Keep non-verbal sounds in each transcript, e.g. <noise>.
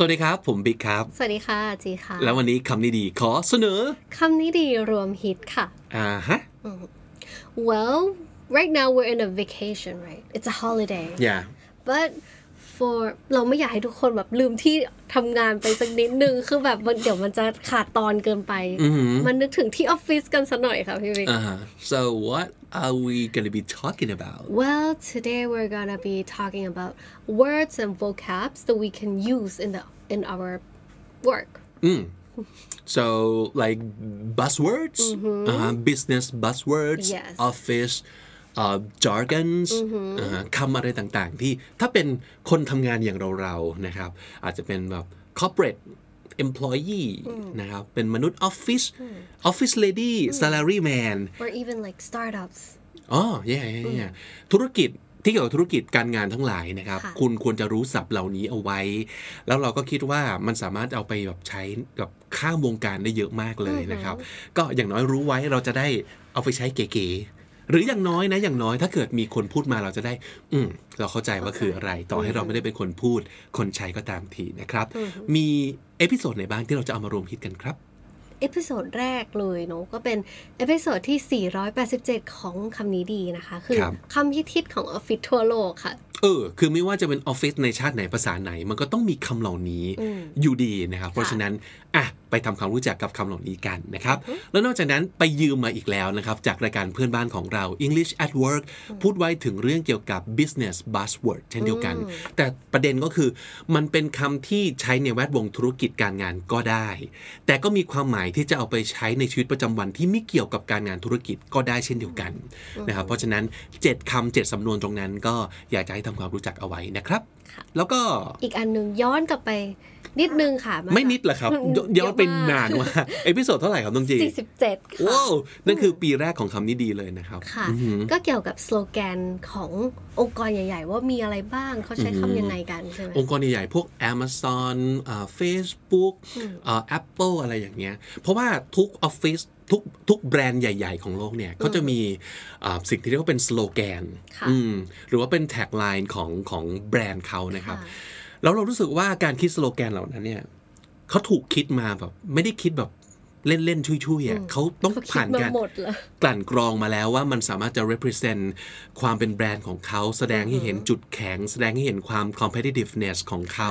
สวัสดีครับ ผมบิ๊กครับ สวัสดีค่ะจีค่ะ แล้ววันนี้คำนี้ดีขอเสนอคำนี้ดีรวมฮิตค่ะ อ่าฮะ well right now we're in a vacation right it's a holiday อย่า but for เราไม่อยากให้ทุกคนแบบลืมที่ทำงานไปสักนิดนึง คือแบบมันเดี๋ยวมันจะขาดตอนเกินไป มันนึกถึงที่ออฟฟิศกันสักหน่อยค่ะพี่วิกอ่าฮะ so what are we gonna be talking about Well, today we're gonna be talking about words and vocabs that we can use in the in our work. so like buzzwords uh, business buzzwords Yes. office uh, jargons อ่าคำอะไรต่างๆ ที่ถ้าเป็นคนทำงานอย่างเราๆนะครับ อาจจะเป็นแบบ corporate employee นะครับ เป็นมนุษย์ออฟฟิศออฟฟิศ lady salary man Or even like startups. อ๋อแย่แย่ธุรกิจที่เกี่ยวกับธุรกิจการงานทั้งหลายนะครับค่ะคุณควรจะรู้ศัพท์เหล่านี้เอาไว้ แล้วเราก็คิดว่ามันสามารถเอาไปแบบใช้กับข้ามวงการได้เยอะมากเลยนะครับ ก็อย่างน้อยรู้ไว้เราจะได้เอาไปใช้เก๋ๆ หรืออย่างน้อยนะอย่างน้อยถ้าเกิดมีคนพูดมาเราจะได้ อืมเราเข้าใจว่าคืออะไร ต่อให้เราไม่ได้เป็นคนพูด คนใช้ก็ตามทีนะครับ มีepisode ไหนบ้างที่เราจะเอามารวมฮิตกันครับ episode แรกเลยเนาะก็เป็น episode ที่ 487 ของคำนี้ดีนะคะ คือครับคำฮิตๆของออฟฟิศทั่วโลกค่ะ เออ คือไม่ว่าจะเป็นออฟฟิศในชาติไหนภาษาไหน มันก็ต้องมีคำเหล่านี้อยู่ดีนะครับ เพราะฉะนั้น อะ ไปทำความรู้จักกับคำเหล่านี้กันนะครับ แล้วนอกจากนั้นไปยืมมาอีกแล้วนะครับ จากรายการเพื่อนบ้านของเรา English at Work พูดไว้ถึงเรื่องเกี่ยวกับ business buzzword เช่นเดียวกัน แต่ประเด็นก็คือมันเป็นคำที่ใช้ในแวดวงธุรกิจการงานก็ได้ แต่ก็มีความหมายที่จะเอาไปใช้ในชีวิตประจำวันที่ไม่เกี่ยวกับการงานธุรกิจก็ได้เช่นเดียวกันนะครับเพราะฉะนั้น 7คำ7สำนวนตรงนั้นก็อยากจะให้ทำความรู้จักเอาไว้นะครับ แล้วก็อีกอันหนึ่งย้อนกลับไปนิดนึงค่ะ ไม่นิดแหละครับย้อนไปนานว่าก episode เท่าไหร่ครับน้องจี47ค่ะว้าวนั่นคือปีแรกของคำนี้ดีเลยนะครับค่ะ ก็เกี่ยวกับสโลแกนขององค์กรใหญ่ ๆ ว่ามีอะไรบ้างเขาใช้คำยังไงกันใช่ไหมองค์กรใหญ่ๆพวก Amazon อ่า Facebook อ่า Apple อะไรอย่างเงี้ย เพราะว่าทุกออฟฟิศ ทุกทุกแบรนด์ใหญ่ ๆ ของโลกเนี่ยเขาจะมีอ่าสิ่งที่เรียกว่าเป็นสโลแกนค่ะอืมหรือว่าเป็น tagline ของของแบรนด์เขานะครับค่ะแล้วเรารู้สึกว่าการคิดสโลแกนเหล่านั้นเนี่ยเขาถูกคิดมาแบบไม่ได้คิดแบบ เล่นๆช่วยๆอะเขาต้องเขาคิดผ่านมาการหมดแล้วกลั่นกรองมาแล้วว่ามันสามารถจะ represent ความเป็นแบรนด์ของเขาแสดงให้เห็นจุดแข็ง แสดงให้เห็นความ competitiveness ของเขา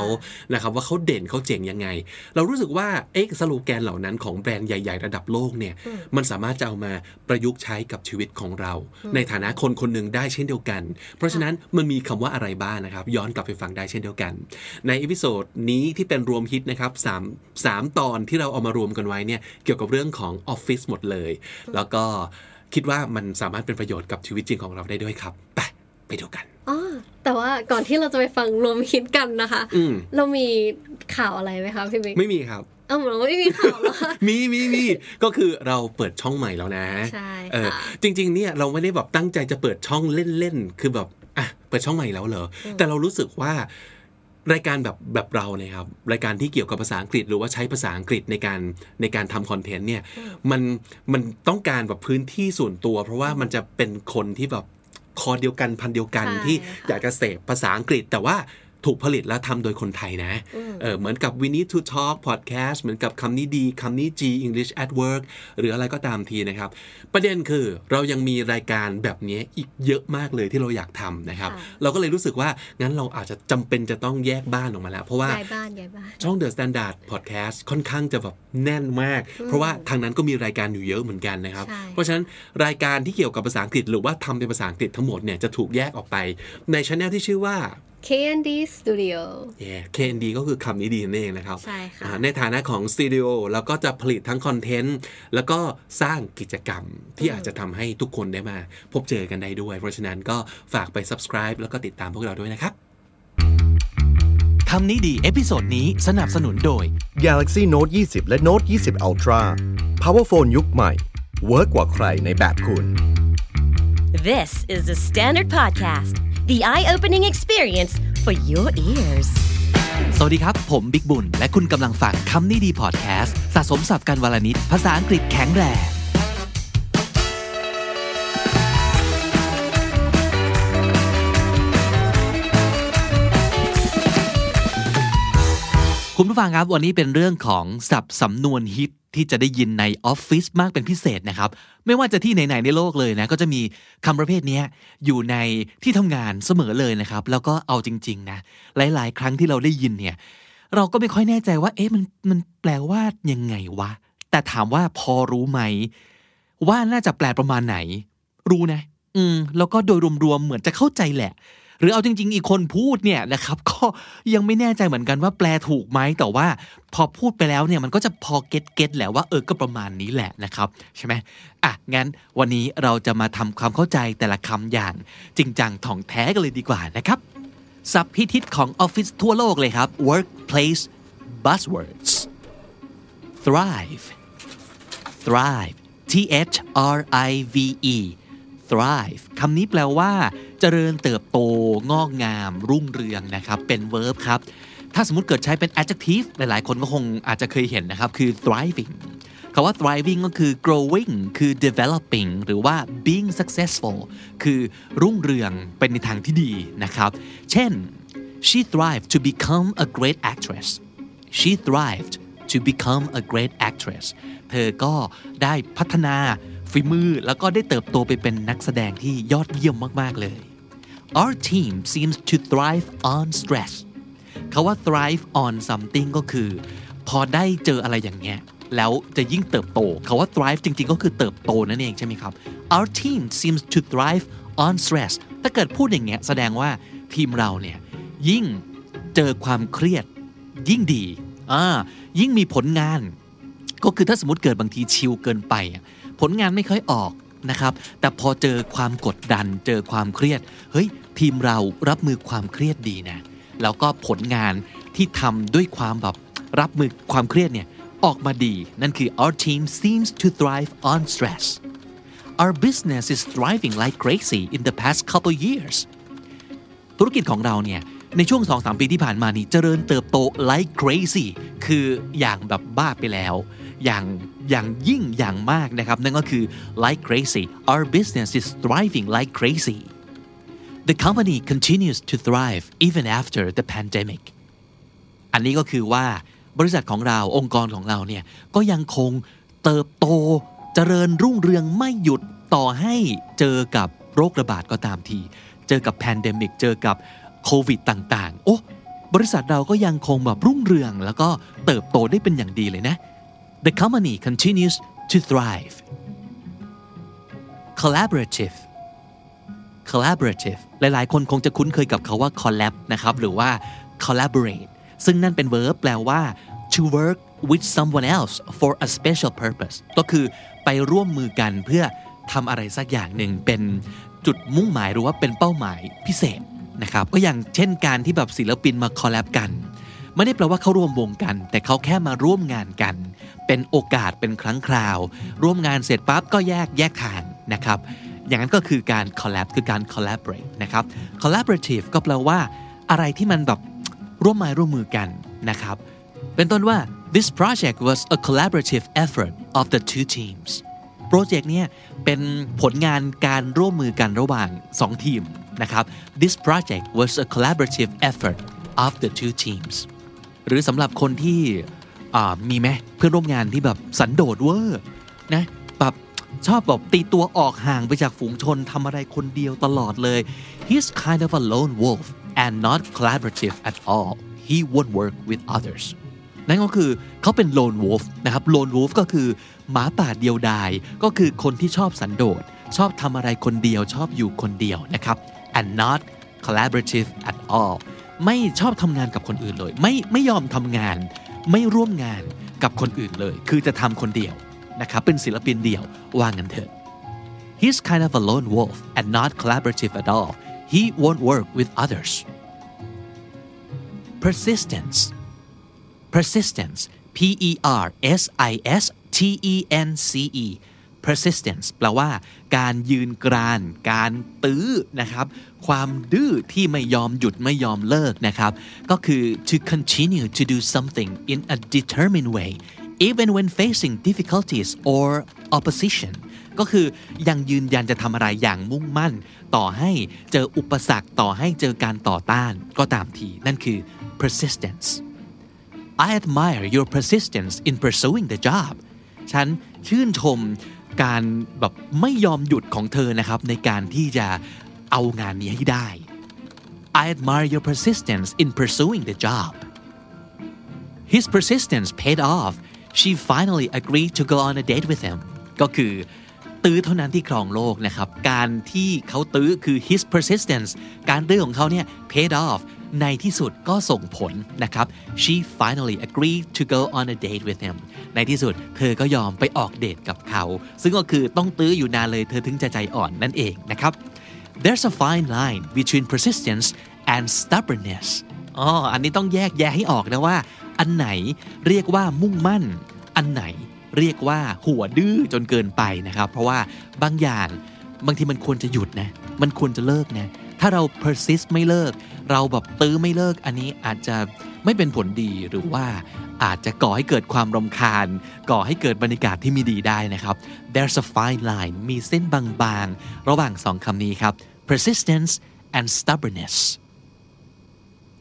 นะครับว่าเขาเด่นเขาเจ๋งยังไง เรารู้สึกว่าเอ๊ะสโลแกนเหล่านั้นของแบรนด์ใหญ่ ๆ ระดับโลกเนี่ยมันสามารถจะเอามาประยุกต์ใช้กับชีวิตของเรา ในฐานะคนคนหนึ่งได้เช่นเดียวกัน เพราะฉะนั้นมันมีคำว่าอะไรบ้างนะครับ ย้อนกลับไปฟังได้เช่นเดียวกัน ใน episode นี้ที่เป็นรวมฮิตนะครับสามสามตอนที่เราเอามารวมกันไว้เนี่ยเกี่ยวกับเรื่องของออฟฟิศหมดเลย แล้วก็คิดว่ามันสามารถเป็นประโยชน์กับชีวิตจริงของเราได้ด้วยครับ ไปไปดูกันอ๋อแต่ว่าก่อนที่เราจะไปฟังรวมฮิตกันนะคะอืมเรามีข่าวอะไรไหมคะพี่บิ๊กไม่มีครับเอ้าเราไม่มีข่าวเหรอมีมีมีก็คือเราเปิดช่องใหม่แล้วนะใช่เออค่ะจริง ๆ เนี่ยเราไม่ได้แบบตั้งใจจะเปิดช่องเล่นๆคือแบบอะเปิดช่องใหม่แล้วเหรออแต่เรารู้สึกว่า รายการแบบแบบเราเนี่ยครับรายการที่เกี่ยวกับภาษาอังกฤษ หรือว่าใช้ภาษาอังกฤษในการในการทำคอนเทนต์เนี่ยมันมันต้องการแบบพื้นที่ส่วนตัว เพราะว่ามันจะเป็นคนที่แบบคอเดียวกันพันเดียวกันใช่ที่ค่ะอยากจะเสพภาษาอังกฤษแต่ว่า ถูกผลิตและทำโดยคนไทยนะเออเหมือนกับ We Need to Talk Podcast เหมือนกับคำนี้ดีคำนี้ G English at Work หรืออะไรก็ตามทีนะครับ ประเด็นคือเรายังมีรายการแบบนี้อีกเยอะมากเลยที่เราอยากทำนะครับค่ะเราก็เลยรู้สึกว่า งั้นเราอาจจะจำเป็นจะต้องแยกบ้านออกมาแล้ว เพราะว่าย้ายบ้านย้ายบ้านช่อง The Standard Podcast ค่อนข้างจะแบบแน่นมาก เพราะว่าทางนั้นก็มีรายการอยู่เยอะเหมือนกันนะครับใช่เพราะฉะนั้นรายการที่เกี่ยวกับภาษาอังกฤษ หรือว่าทำเป็นภาษาอังกฤษทั้งหมดเนี่ยจะถูกแยกออกไป ในช anel ที่ชื่อว่า KND Studio yeah KND ก็คือคำนี้ดีนั่นเองนะครับใช่ค่ะอ่าในฐานะของสตูดิโอแล้วก็จะผลิตทั้งคอนเทนต์ แล้วก็สร้างกิจกรรมที่อาจจะทำให้ทุกคนได้มา พบเจอกันได้ด้วย เพราะฉะนั้นก็ฝากไป subscribe แล้วก็ติดตามพวกเราด้วยนะครับคำนี้ดี episode นี้สนับสนุนโดย Galaxy Note 20 และ Note 20 Ultra Powerphone ยุคใหม่ work กว่าใครในแบบคุณ This is the Standard Podcast, the eye opening experience for your ears. สวัสดีครับ ผมบิ๊กบุญ และคุณกำลังฟังคำนี้ดีพอดแคสต์สะสมสับการวลนิดภาษาอังกฤษแข็งแรง คุณผู้ฟังครับวันนี้เป็นเรื่องของศัพท์สำนวนฮิตที่จะได้ยินในออฟฟิศมากเป็นพิเศษนะครับ ไม่ว่าจะที่ไหนๆในโลกเลยนะ ก็จะมีคำประเภทนี้อยู่ในที่ทำงานเสมอเลยนะครับ แล้วก็เอาจริง ๆ นะ หลายๆ ครั้งที่เราได้ยินเนี่ย เราก็ไม่ค่อยแน่ใจว่า เอ๊ะมันมันแปลว่ายังไงวะ แต่ถามว่าพอรู้ไหม ว่าน่าจะแปลประมาณไหน รู้นะ อืม แล้วก็โดยรวมๆเหมือนจะเข้าใจแหละ หรือเอาจริง ๆ อีกคนพูดเนี่ยนะครับก็ยังไม่แน่ใจเหมือนกันว่าแปลถูกไหมแต่ว่าพอพูดไปแล้วเนี่ยมันก็จะพอเก็ตเก็ตแหละว่าเออก็ประมาณนี้แหละนะครับใช่ไหมอะงั้นวันนี้เราจะมาทำความเข้าใจแต่ละคำอย่างจริงจังถ่องแท้กันเลยดีกว่านะครับศับพิทิตของออฟฟิศทั่วโลกเลยครับ workplace buzzwords thrive thrive T H R I V E thrive คำนี้แปลว่า เจริญเติบโต งอกงาม รุ่งเรืองนะครับ เป็น verb ครับ ถ้าสมมติเกิดใช้เป็น adjective หลายๆ คนก็คงอาจจะเคยเห็นนะครับ คือ thriving คาว่า thriving ก็คือ growing คือ developing หรือว่า being successful คือรุ่งเรืองเป็นในทางที่ดีนะครับ เช่น she thrived to become a great actress she thrived to become a great actress เธอก็ได้พัฒนา ฝีมือแล้วก็ได้เติบโตไปเป็นนักแสดงที่ยอดเยี่ยมมาก ๆ เลย Our team seems to thrive on stress คาว่า thrive on something ก็คือ พอได้เจออะไรอย่างเงี้ยแล้วจะยิ่งเติบโตคาว่า thrive จริง ๆ ก็คือเติบโตนั่นเองใช่ไหมครับ Our team seems to thrive on stress ถ้าเกิดพูดอย่างเงี้ยแสดงว่าทีมเราเนี่ยยิ่งเจอความเครียดยิ่งดีอ่ายิ่งมีผลงาน ก็คือถ้าสมมติเกิดบางทีชิลเกินไป ผลงานไม่ค่อยออกนะครับ แต่พอเจอความกดดัน เจอความเครียด เฮ้ย ทีมเรารับมือความเครียดดีนะ แล้วก็ผลงานที่ทำด้วยความแบบรับมือความเครียดเนี่ยออกมาดี นั่นคือ our team seems to thrive on stress our business is thriving like crazy in the past couple years ธุรกิจของเราเนี่ยในช่วง 2-3 ปีที่ผ่านมานี่เจริญเติบโต like crazy คืออย่างแบบบ้าไปแล้ว อย่าง อย่างยิ่งอย่างมากนะครับ นั่นก็คือ like crazy our business is thriving like crazy the company continues to thrive even after the pandemic อันนี้ก็คือว่าบริษัทของเราองค์กรของเราเนี่ยก็ยังคงเติบโตเจริญรุ่งเรืองไม่หยุดต่อให้เจอกับโรคระบาดก็ตามที เจอกับ pandemic เจอกับโควิดต่าง ๆ โอ้บริษัทเราก็ยังคงแบบรุ่งเรือง แล้วก็เติบโตได้เป็นอย่างดีเลยนะ The company continues to thrive collaborative collaborative หลายๆ คนคงจะคุ้นเคยกับคาว่า collab นะครับ หรือว่า collaborate ซึ่งนั่นเป็น verb แปลว่า to work with someone else for a special purpose ก็คือไปร่วมมือกันเพื่อทำอะไรสักอย่างหนึ่งเป็นจุดมุ่งหมายหรือว่าเป็นเป้าหมายพิเศษนะครับ ก็อย่างเช่นการที่แบบศิลปินมาคอลแลบกัน ไม่ได้แปลว่าเขาร่วมวงกัน แต่เขาแค่มาร่วมงานกัน เป็นโอกาสเป็นครั้งคราว ร่วมงานเสร็จปั๊บก็แยกแยกทางนะครับ อย่างนั้นก็คือการ collab คือการ collaborate นะครับ collaborative ก็แปลว่า อะไรที่มันแบบร่วมมือร่วมมือกันนะครับ เป็นต้นว่า this project was a collaborative effort of the two teams โปรเจกต์เนี่ยเป็นผลงานการร่วมมือกันระหว่าง 2 ทีมนะครับ this project was a collaborative effort of the two teams หรือสำหรับคนที่มีไหมเพื่อนร่วมงานที่แบบสันโดษเวอร์นะแบบชอบแบบตีตัวออกห่างไปจากฝูงชนทำอะไรคนเดียวตลอดเลย he's kind of a lone wolf and not collaborative at all he won't work with others นั่นก็คือเขาเป็น lone wolf นะครับ lone wolf ก็คือหมาป่าเดียวดาย ก็คือคนที่ชอบสันโดษ ชอบทำอะไรคนเดียว ชอบอยู่คนเดียวนะครับ and not collaborative at all ไม่ชอบทำงานกับคนอื่นเลย ไม่ไม่ยอมทำงาน ไม่ร่วมงานกับคนอื่นเลย คือจะทำคนเดียวนะครับเป็นศิลปินเดี่ยวว่างันเถอะ He's kind of a lone wolf and not collaborative at all. He won't work with others. Persistence persistence P E R S I S T E N C E persistence แปลว่าการยืนกราน การตื้อนะครับ ความดื้อที่ไม่ยอมหยุดไม่ยอมเลิกนะครับ ก็คือ to continue to do something in a determined way even when facing difficulties or opposition ก็คือยังยืนยันจะทำอะไรอย่างมุ่งมั่น ต่อให้เจออุปสรรคต่อให้เจอการต่อต้านก็ตามทีนั่นคือ persistence I admire your persistence in pursuing the job ฉันชื่นชมการแบบไม่ยอมหยุดของเธอนะครับในการที่จะ เอางานนี้ให้ได้ I admire your persistence in pursuing the job His persistence paid off she finally agreed to go on a date with him ก็คือตื้อเท่านั้นที่ครองโลกนะครับ การที่เขาตื้อคือ his persistence การตื้อของเขาเนี่ย paid off ในที่สุดก็ส่งผลนะครับ she finally agreed to go on a date with him ในที่สุดเธอก็ยอมไปออกเดทกับเขา ซึ่งก็คือต้องตื้ออยู่นานเลยเธอถึงจะใจอ่อนนั่นเองนะครับ there's a fine line between persistence and stubbornness อ๋อ อันนี้ต้องแยกแยะให้ออกนะว่า อันไหนเรียกว่ามุ่งมั่น อันไหนเรียกว่าหัวดื้อจนเกินไปนะครับ เพราะว่าบางอย่างบางทีมันควรจะหยุดนะ มันควรจะเลิกนะ ถ้าเรา persist ไม่เลิก เราแบบตื้อไม่เลิก อันนี้อาจจะ ไม่เป็นผลดีหรือว่าอาจจะก่อให้เกิดความรำคาญ ก่อให้เกิดบรรยากาศที่ไม่ดีได้นะครับ there's a fine line มีเส้นบางๆ ระหว่างสองคำนี้ครับ persistence and stubbornness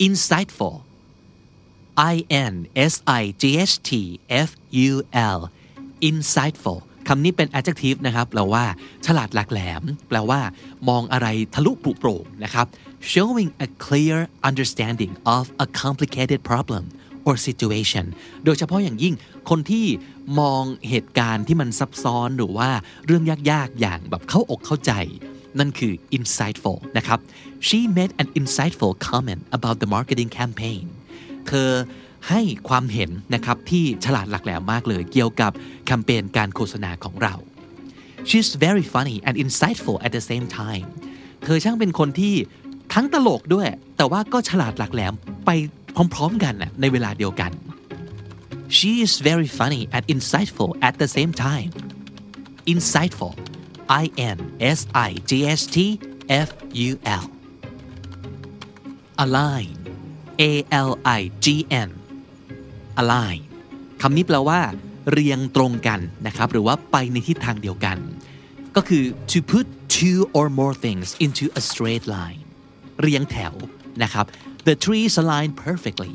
insightful I N S I G H T F U L insightful คำนี้เป็น adjective นะครับแปลว่า ฉลาดหลักแหลม แปลว่า มองอะไรทะลุปลุกโปร่งนะครับ showing a clear understanding of a complicated problem or situation โดยเฉพาะอย่างยิ่งคนที่มองเหตุการณ์ที่มันซับซ้อนหรือว่าเรื่องยากๆ อย่างแบบเข้าอกเข้าใจ นั่นคือ insightful นะครับ she made an insightful comment about the marketing campaign เธอให้ความเห็นนะครับที่ฉลาดหลักแหลมมากเลยเกี่ยวกับแคมเปญการโฆษณาของเรา she's very funny and insightful at the same time เธอช่างเป็นคนที่ ทั้งตลกด้วย แต่ว่าก็ฉลาดหลักแหลมไปพร้อมๆกันในเวลาเดียวกัน she is very funny and insightful at the same time insightful I N S I G S T F U L align A L I G N align คำนี้แปลว่า เรียงตรงกันนะครับ หรือว่าไปในทิศทางเดียวกัน ก็คือ to put two or more things into a straight line เรียงแถวนะครับ the trees align perfectly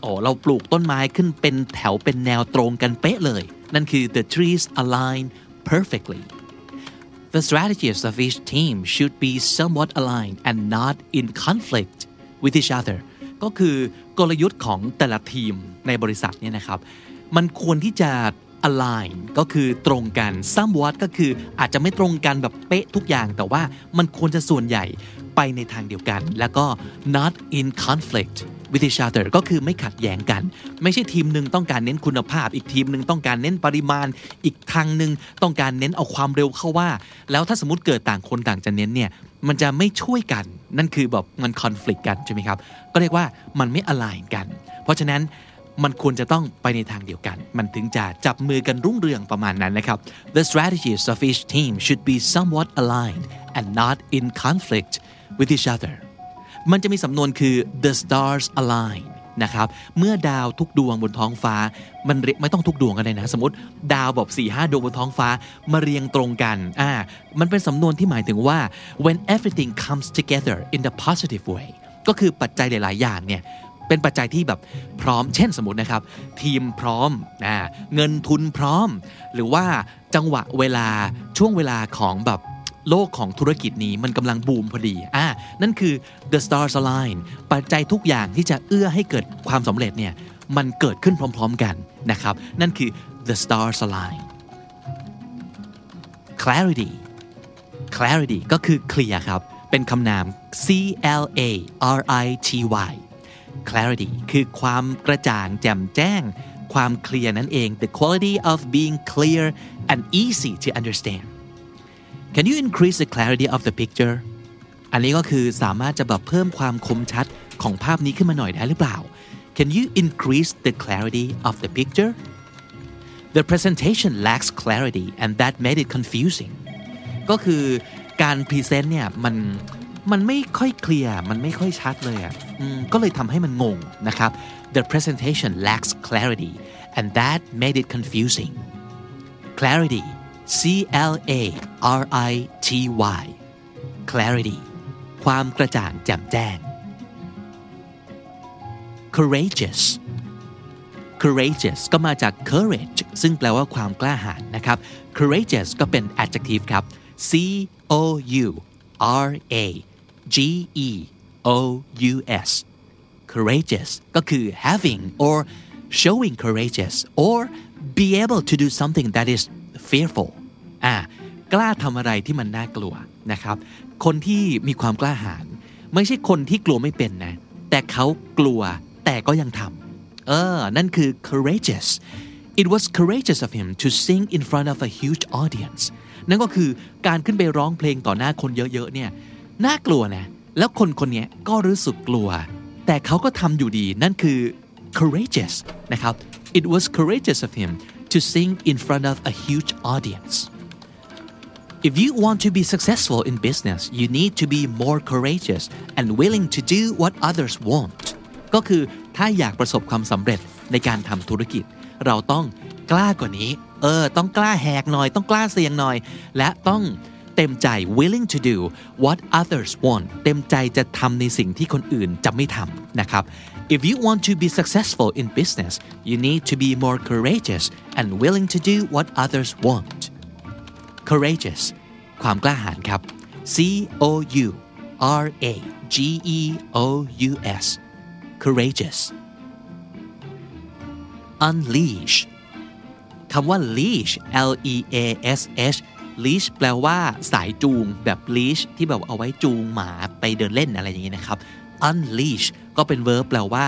โอ้เราปลูกต้นไม้ขึ้นเป็นแถวเป็นแนวตรงกันเป๊ะเลย นั่นคือ the trees align perfectly The strategies of each team should be somewhat aligned and not in conflict with each other ก็คือกลยุทธ์ของแต่ละทีมในบริษัทเนี่ยนะครับ มันควรที่จะ align ก็คือตรงกัน somewhat ก็คืออาจจะไม่ตรงกันแบบเป๊ะทุกอย่าง แต่ว่ามันควรจะส่วนใหญ่ ไปในทางเดียวกัน แล้วก็ not in conflict with each other ก็คือไม่ขัดแย้งกัน ไม่ใช่ทีมหนึ่งต้องการเน้นคุณภาพ อีกทีมหนึ่งต้องการเน้นปริมาณ อีกทางหนึ่งต้องการเน้นเอาความเร็วเข้าว่า แล้วถ้าสมมติเกิดต่างคนต่างจะเน้นเนี่ยมันจะไม่ช่วยกัน นั่นคือแบบมัน conflict กันใช่ไหมครับ ก็เรียกว่ามันไม่ align กัน เพราะฉะนั้นมันควรจะต้องไปในทางเดียวกัน มันถึงจะจับมือกันรุ่งเรืองประมาณนั้นนะครับ The strategies of each team should be somewhat aligned and not in conflict with each other มันจะมีสำนวนคือ the stars align นะครับ เมื่อดาวทุกดวงบนท้องฟ้า มันไม่ต้องทุกดวงกันเลยนะ สมมติดาวแบบ4ี่ห้าดวงบนท้องฟ้ามาเรียงตรงกัน อ่า มันเป็นสำนวนที่หมายถึงว่า when everything comes together in the positive way ก็คือปัจจัยหลาย ๆ อย่างเนี่ยเป็นปัจจัยที่แบบพร้อม เช่นสมมตินะครับ ทีมพร้อมนะเงินทุนพร้อม หรือว่าจังหวะเวลาช่วงเวลาของแบบ โลกของธุรกิจนี้มันกำลังบูมพอดี อ่า นั่นคือ the stars align ปัจจัยทุกอย่างที่จะเอื้อให้เกิดความสำเร็จเนี่ย มันเกิดขึ้นพร้อม ๆ กันนะครับ นั่นคือ the stars align clarity clarity ก็คือเคลียร์ครับ เป็นคำนาม C L A R I T Y clarity คือความกระจ่างแจ่มแจ้ง ความเคลียร์นั่นเอง the quality of being clear and easy to understand Can you increase the clarity of the picture อันนี้ก็คือสามารถจะแบบเพิ่มความคมชัดของภาพนี้ขึ้นมาหน่อยได้หรือเปล่า Can you increase the clarity of the picture The presentation lacks clarity and that made it confusing ก็คือการพรีเซนต์เนี่ยมันมันไม่ค่อยเคลียร์มันไม่ค่อยชัดเลยอ่ะก็เลยทำให้มันงงนะครับ The presentation lacks clarity and that made it confusing clarity C L A R I T Y clarity ความกระจ่างแจ่มแจ้ง courageous courageous ก็มาจาก courage ซึ่งแปลว่าความกล้าหาญนะครับ courageous ก็เป็น adjective ครับ c o u r a g e o u s courageous ก็คือ having or showing courageous or be able to do something that is fearful อ่ากล้าทำอะไรที่มันน่ากลัวนะครับ คนที่มีความกล้าหาญไม่ใช่คนที่กลัวไม่เป็นนะ แต่เขากลัวแต่ก็ยังทำเออ นั่นคือ courageous it was courageous of him to sing in front of a huge audience นั่นก็คือการขึ้นไปร้องเพลงต่อหน้าคนเยอะๆเนี่ยน่ากลัวนะ แล้วคนคนนี้ก็รู้สึกกลัว แต่เขาก็ทำอยู่ดี นั่นคือ courageous นะครับ it was courageous of him to sing in front of a huge audience If you want to be successful in business you need to be more courageous and willing to do what others won't ก็คือถ้าอยากประสบความสำเร็จในการทำธุรกิจ เราต้องกล้ากว่านี้ เออ ต้องกล้าแหกหน่อย ต้องกล้าเสี่ยงหน่อย และต้องเต็มใจ willing to do what others want เต็มใจจะทำในสิ่งที่คนอื่นจะไม่ทำนะครับ If you want to be successful in business you need to be more courageous and willing to do what others want courageous ความกล้าหาญครับ C O U R A G E O U S courageous unleash คำว่า leash L E A S H leash แปลว่าสายจูงแบบ leash ที่แบบเอาไว้จูงหมาไปเดินเล่นอะไรอย่างนี้นะครับ unleash ก็เป็น verb แปลว่า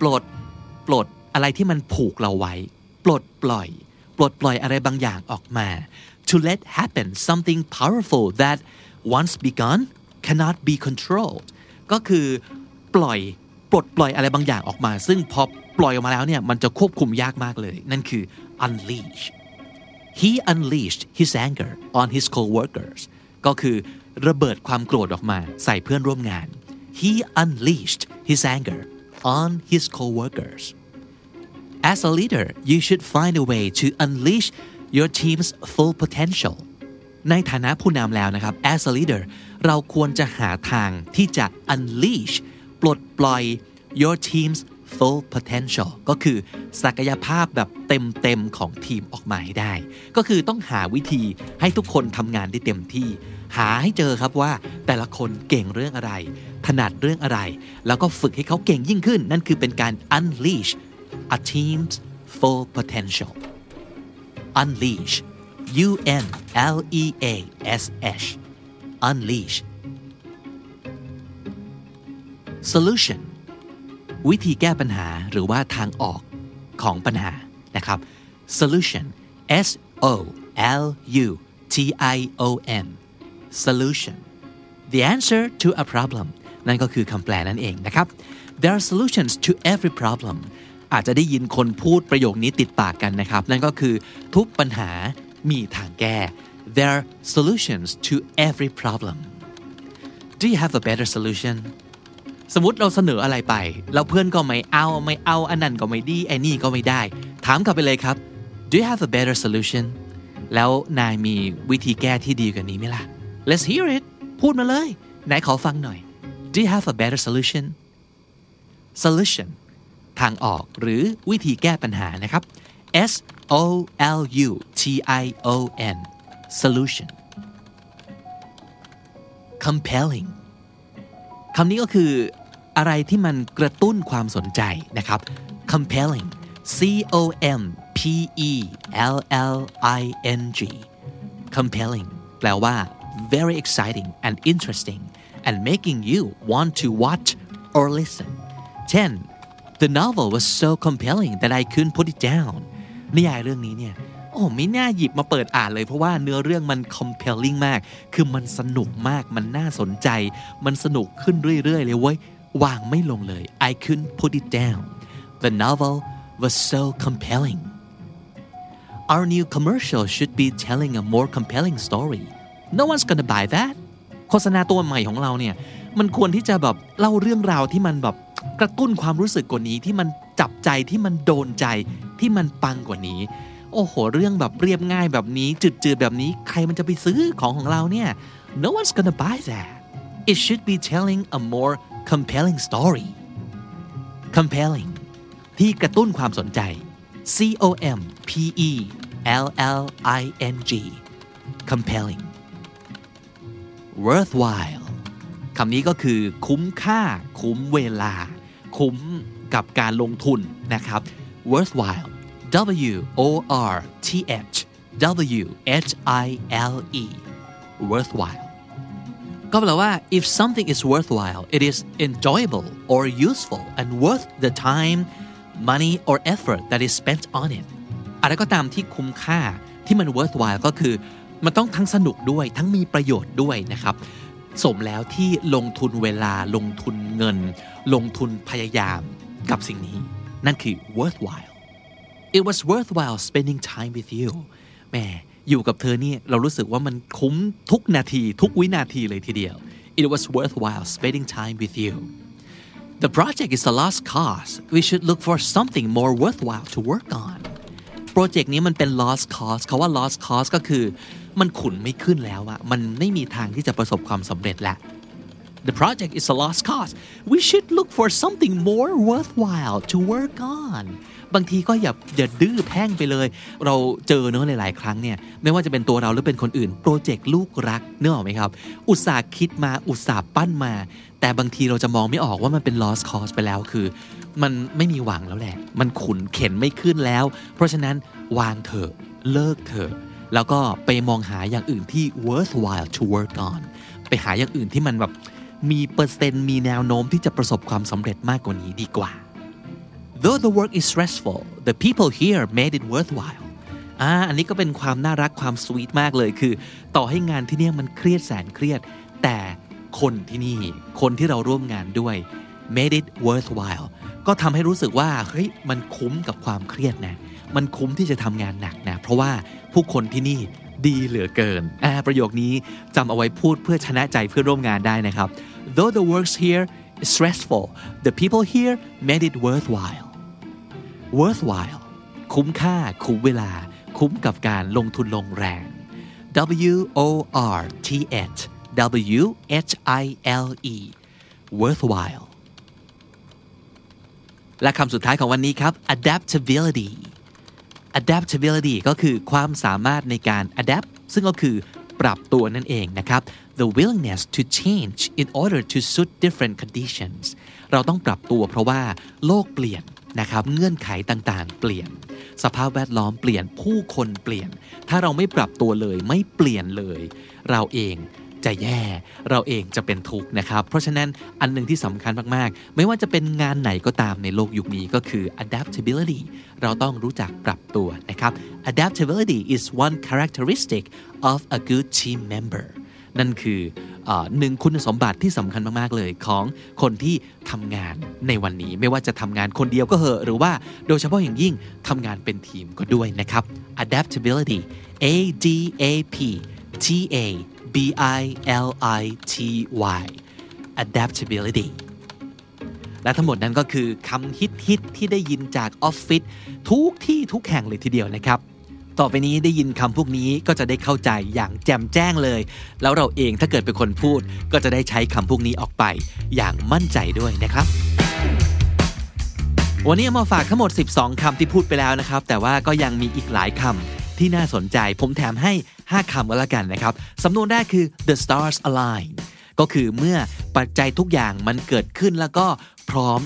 ปลด ปลดอะไรที่มันผูกเราไว้ ปลดปล่อย ปลดปล่อยอะไรบางอย่างออกมา to let happen something powerful that once begun cannot be controlled ก็คือปล่อยปลดปล่อยอะไรบางอย่างออกมา ซึ่งพอปล่อยออกมาแล้วเนี่ยมันจะควบคุมยากมากเลย นั่นคือ unleash he unleashed his anger on his co-workers ก็คือระเบิดความโกรธออกมาใส่เพื่อนร่วมงาน he unleashed his anger on his co-workers As a leader you should find a way to unleash your team's full potential ในฐานะผู้นำแล้วนะครับ as a leader เราควรจะหาทางที่จะ unleash ปลดปล่อย your team's full potential ก็คือศักยภาพแบบเต็มๆของทีมออกมาให้ได้ ก็คือต้องหาวิธีให้ทุกคนทำงานได้เต็มที่ หาให้เจอครับว่าแต่ละคนเก่งเรื่องอะไร ถนัดเรื่องอะไร แล้วก็ฝึกให้เขาเก่งยิ่งขึ้น นั่นคือเป็นการ unleash a team's full potential unleash U N L E A S H unleash solution วิธีแก้ปัญหาหรือว่าทางออกของปัญหานะครับ solution S O L U T I O N solution the answer to a problem นั่นก็คือคำแปลนั่นเองนะครับ there are solutions to every problem อาจจะได้ยินคนพูดประโยคนี้ติดปากกันนะครับ นั่นก็คือทุกปัญหามีทางแก้ there are solutions to every problem do you have a better solution สมมติเราเสนออะไรไป แล้วเพื่อนก็ไม่เอาไม่เอาอันนั้นก็ไม่ดีไอ้นี่ก็ไม่ได้ ถามกลับไปเลยครับ do you have a better solution แล้วนายมีวิธีแก้ที่ดีกว่านี้ไหมล่ะ let's hear it พูดมาเลย ไหนขอฟังหน่อย do you have a better solution solution ทางออกหรือวิธีแก้ปัญหานะครับ S O L U T I O N solution compelling คำนี้ก็คืออะไรที่มันกระตุ้นความสนใจนะครับ compelling C O M P E L L I N G compelling แปลว่า very exciting and interesting and making you want to watch or listen เช่น The novel was so compelling that I couldn't put it down นิยายเรื่องนี้เนี่ย โอ้ไม่น่าหยิบมาเปิดอ่านเลยเพราะว่าเนื้อเรื่องมัน compelling มาก คือมันสนุกมาก มันน่าสนใจ มันสนุกขึ้นเรื่อยๆ เลยเว้ย วางไม่ลงเลย I couldn't put it down the novel was so compelling Our new commercial should be telling a more compelling story No one's gonna buy that โฆษณาตัวใหม่ของเราเนี่ยมันควรที่จะแบบเล่าเรื่องราวที่มันแบบกระตุ้นความรู้สึกกว่านี้ที่มันจับใจที่มันโดนใจที่มันปังกว่านี้ โอ้โห เรื่องแบบเรียบง่ายแบบนี้จืดๆแบบนี้ใครมันจะไปซื้อของของเราเนี่ย No one's gonna buy that It should be telling a more compelling story compelling ที่กระตุ้นความสนใจ C O M P E L L I N G compelling worthwhile คำนี้ก็คือคุ้มค่า คุ้มเวลา คุ้มกับการลงทุนนะครับ worthwhile W O R T H W H I L E worthwhile ก็แปลว่า if something is worthwhile it is enjoyable or useful and worth the time money or effort that is spent on it อะไรก็ตามที่คุ้มค่าที่มัน worthwhile ก็คือ มันต้องทั้งสนุกด้วยทั้งมีประโยชน์ด้วยนะครับ สมแล้วที่ลงทุนเวลาลงทุนเงิน ลงทุนพยายามกับสิ่งนี้ นั่นคือ worthwhile it was worthwhile spending time with you แหมอยู่กับเธอนี่เรารู้สึกว่ามันคุ้มทุกนาที ทุกวินาทีเลยทีเดียว it was worthwhile spending time with you the project is a lost cause we should look for something more worthwhile to work on โปรเจกต์นี้มันเป็น lost cause เขาว่า lost cause ก็คือ มันขุนไม่ขึ้นแล้วอะมันไม่มีทางที่จะประสบความสำเร็จแล้ว The project is a lost cause. We should look for something more worthwhile to work on. บางทีก็อย่าอย่าดื้อแพ่งไปเลย เราเจอเนื้อหลาย ๆ ครั้งเนี่ยไม่ว่าจะเป็นตัวเราหรือเป็นคนอื่น โปรเจกต์ลูกรักเนื้อออกไหมครับ อุตส่าห์คิดมาอุตส่าห์ปั้นมา แต่บางทีเราจะมองไม่ออกว่ามันเป็น lost cause ไปแล้วคือ มันไม่มีหวังแล้วแหละ มันขุนเข็นไม่ขึ้นแล้ว เพราะฉะนั้นวางเถอะเลิกเถอะ แล้วก็ไปมองหาอย่างอื่นที่ worthwhile to work on ไปหาอย่างอื่นที่มันแบบมีเปอร์เซ็นต์มีแนวโน้มที่จะประสบความสำเร็จมากกว่านี้ดีกว่า Though the work is stressful the people here made it worthwhile อ่าอันนี้ก็เป็นความน่ารักความสวีทมากเลยคือ ต่อให้งานที่เนี่ยมันเครียดแสนเครียด แต่คนที่นี่ คนที่เราร่วมงานด้วย made it worthwhile ก็ทำให้รู้สึกว่าเฮ้ยมันคุ้มกับความเครียดนะ มันคุ้มที่จะทำงานหนักนะเพราะว่าผู้คนที่นี่ดีเหลือเกินอ่าประโยคนี้จำเอาไว้พูดเพื่อชนะใจเพื่อนร่วมงานได้นะครับ Though the works here is stressful the people here made it worthwhile worthwhile คุ้มค่า คุ้มเวลา คุ้มกับการลงทุนลงแรง W O R T H W H I L E worthwhile และคำสุดท้ายของวันนี้ครับ adaptability adaptability ก็คือความสามารถในการ adapt ซึ่งก็คือปรับตัวนั่นเองนะครับ the willingness to change in order to suit different conditions เราต้องปรับตัวเพราะว่าโลกเปลี่ยนนะครับเงื่อนไขต่างๆ เปลี่ยน สภาพแวดล้อมเปลี่ยนผู้คนเปลี่ยน ถ้าเราไม่ปรับตัวเลยไม่เปลี่ยนเลย เราเอง จะแย่เราเองจะเป็นทุกข์นะครับ เพราะฉะนั้นอันหนึ่งที่สำคัญมากๆ ไม่ว่าจะเป็นงานไหนก็ตามในโลกยุคนี้ก็คือ adaptability เราต้องรู้จักปรับตัวนะครับ adaptability is one characteristic of a good team member นั่นคือเออหนึ่งคุณสมบัติที่สำคัญมาก ๆ เลยของคนที่ทำงานในวันนี้ไม่ว่าจะทำงานคนเดียวก็เหอะหรือว่าโดยเฉพาะอย่างยิ่งทำงานเป็นทีมก็ด้วยนะครับ adaptability A D A P T A B I L I T Y adaptability และทั้งหมดนั้นก็คือคำฮิตฮิตๆที่ได้ยินจากออฟฟิศทุกที่ทุกแห่งเลยทีเดียวนะครับ ต่อไปนี้ได้ยินคำพวกนี้ก็จะได้เข้าใจอย่างแจ่มแจ้งเลย แล้วเราเองถ้าเกิดเป็นคนพูด ก็จะได้ใช้คำพวกนี้ออกไปอย่างมั่นใจด้วยนะครับวันนี้มาฝากทั้งหมด 12 คำที่พูดไปแล้วนะครับ แต่ว่าก็ยังมีอีกหลายคำ ที่น่าสนใจ ผมแถมให้ 5คำก็แล้วกันนะครับสำนวนแรกคือ the stars align ก็คือเมื่อปัจจัยทุกอย่างมันเกิดขึ้นแล้วก็พร้อม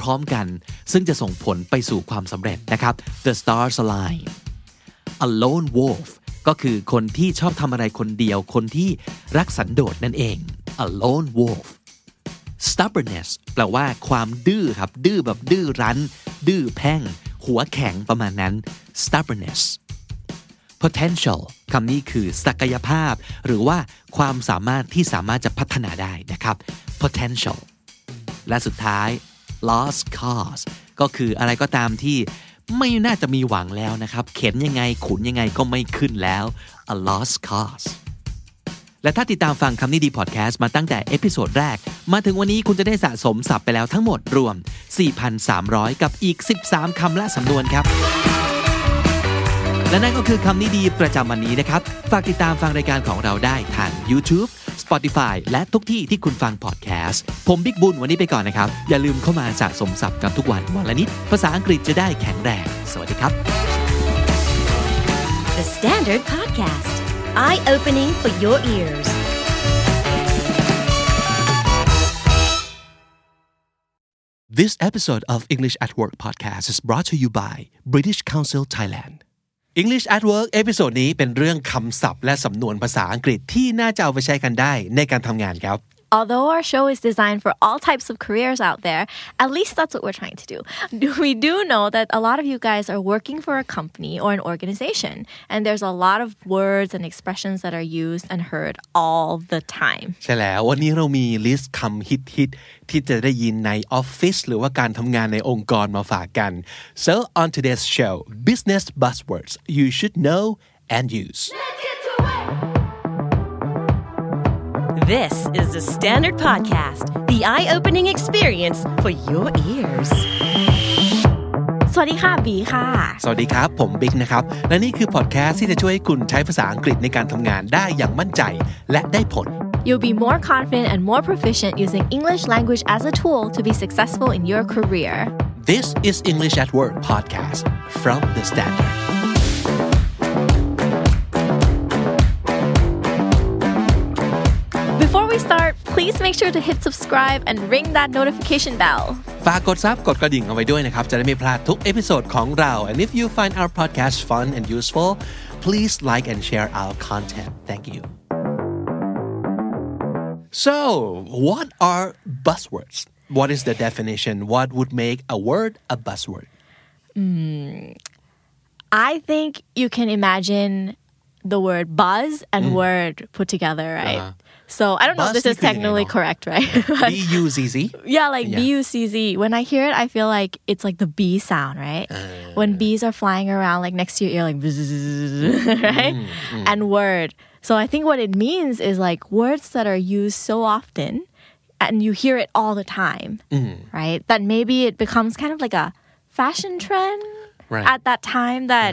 พร้อมๆกัน ซึ่งจะส่งผลไปสู่ความสำเร็จนะครับ the stars align a lone wolf ก็คือคนที่ชอบทำอะไรคนเดียว คนที่รักสันโดษนั่นเอง a lone wolf stubbornness แปลว่าความดื้อครับ ดื้อแบบดื้อรั้น ดื้อแพ่ง หัวแข็งประมาณนั้น stubbornness potential คำนี้คือศักยภาพ หรือว่าความสามารถที่สามารถจะพัฒนาได้นะครับ potential และสุดท้าย lost cause ก็คืออะไรก็ตามที่ไม่น่าจะมีหวังแล้วนะครับ เข็นยังไงขุนยังไงก็ไม่ขึ้นแล้ว a lost cause และถ้าติดตามฟังคำนี้ดีพอดแคสต์มาตั้งแต่ episode แรก มาถึงวันนี้คุณจะได้สะสมศัพท์ไปแล้วทั้งหมดรวม 4,300 กับอีก 13 คำและสำนวนครับ และนั่นก็คือคำนี้ดีประจำวันนี้นะครับ ฝากติดตามฟังรายการของเราได้ทาง YouTube Spotify และทุกที่ที่คุณฟังพอดแคสต์ ผมบิ๊กบุญวันนี้ไปก่อนนะครับ อย่าลืมเข้ามาสะสมศัพท์กันทุกวันวันละนิด ภาษาอังกฤษจะได้แข็งแรง สวัสดีครับ The Standard Podcast, eye opening for your ears. This episode of English at Work podcast is brought to you by British Council Thailand English at Work episode นี้เป็นเรื่องคำศัพท์และสำนวนภาษาอังกฤษที่น่าจะเอาไปใช้กันได้ในการทำงานครับ Although our show is designed for all types of careers out there, at least that's what we're trying to do. <laughs> We do know that a lot of you guys are working for a company or an organization, and there's a lot of words and expressions that are used and heard all the time. ใช่แล้ววันนี้เรามีลิสต์คำฮิตฮิตๆที่จะได้ยินในออฟฟิศหรือว่าการทำงานในองค์กรมาฝากกัน so on today's show business buzzwords you should know and use This is the Standard Podcast, the eye opening experience for your ears. สวัสดีค่ะบีค่ะ สวัสดีครับ ผมบิ๊กนะครับ และนี่คือพอดแคสต์ที่จะช่วยให้คุณใช้ภาษาอังกฤษในการทำงานได้อย่างมั่นใจและได้ผล You'll be more confident and more proficient using English language as a tool to be successful in your career. This is English at Work podcast from the Standard start, please make sure to hit subscribe and ring that notification bell. ฝากกดซับกดกระดิ่งเอาไว้ด้วยนะครับ จะได้ไม่พลาดทุกเอพิโซดของเรา and if you find our podcast fun and useful please like and share our content thank you so what are buzzwords what is the definition what would make a word a buzzword I think you can imagine the word buzz and word put together, right? Uh-huh. So I don't know if this is technically correct, right? <laughs> B U Z Z. Yeah, like B U Z Z. When I hear it, I feel like it's like the B sound, right? Uh. when bees are flying around, like next to your ear, like <laughs> mm, right, mm. and word. So I think what it means is like words that are used so often, and you hear it all the time, mm. right? That maybe it becomes kind of like a fashion trend. Right. at that time that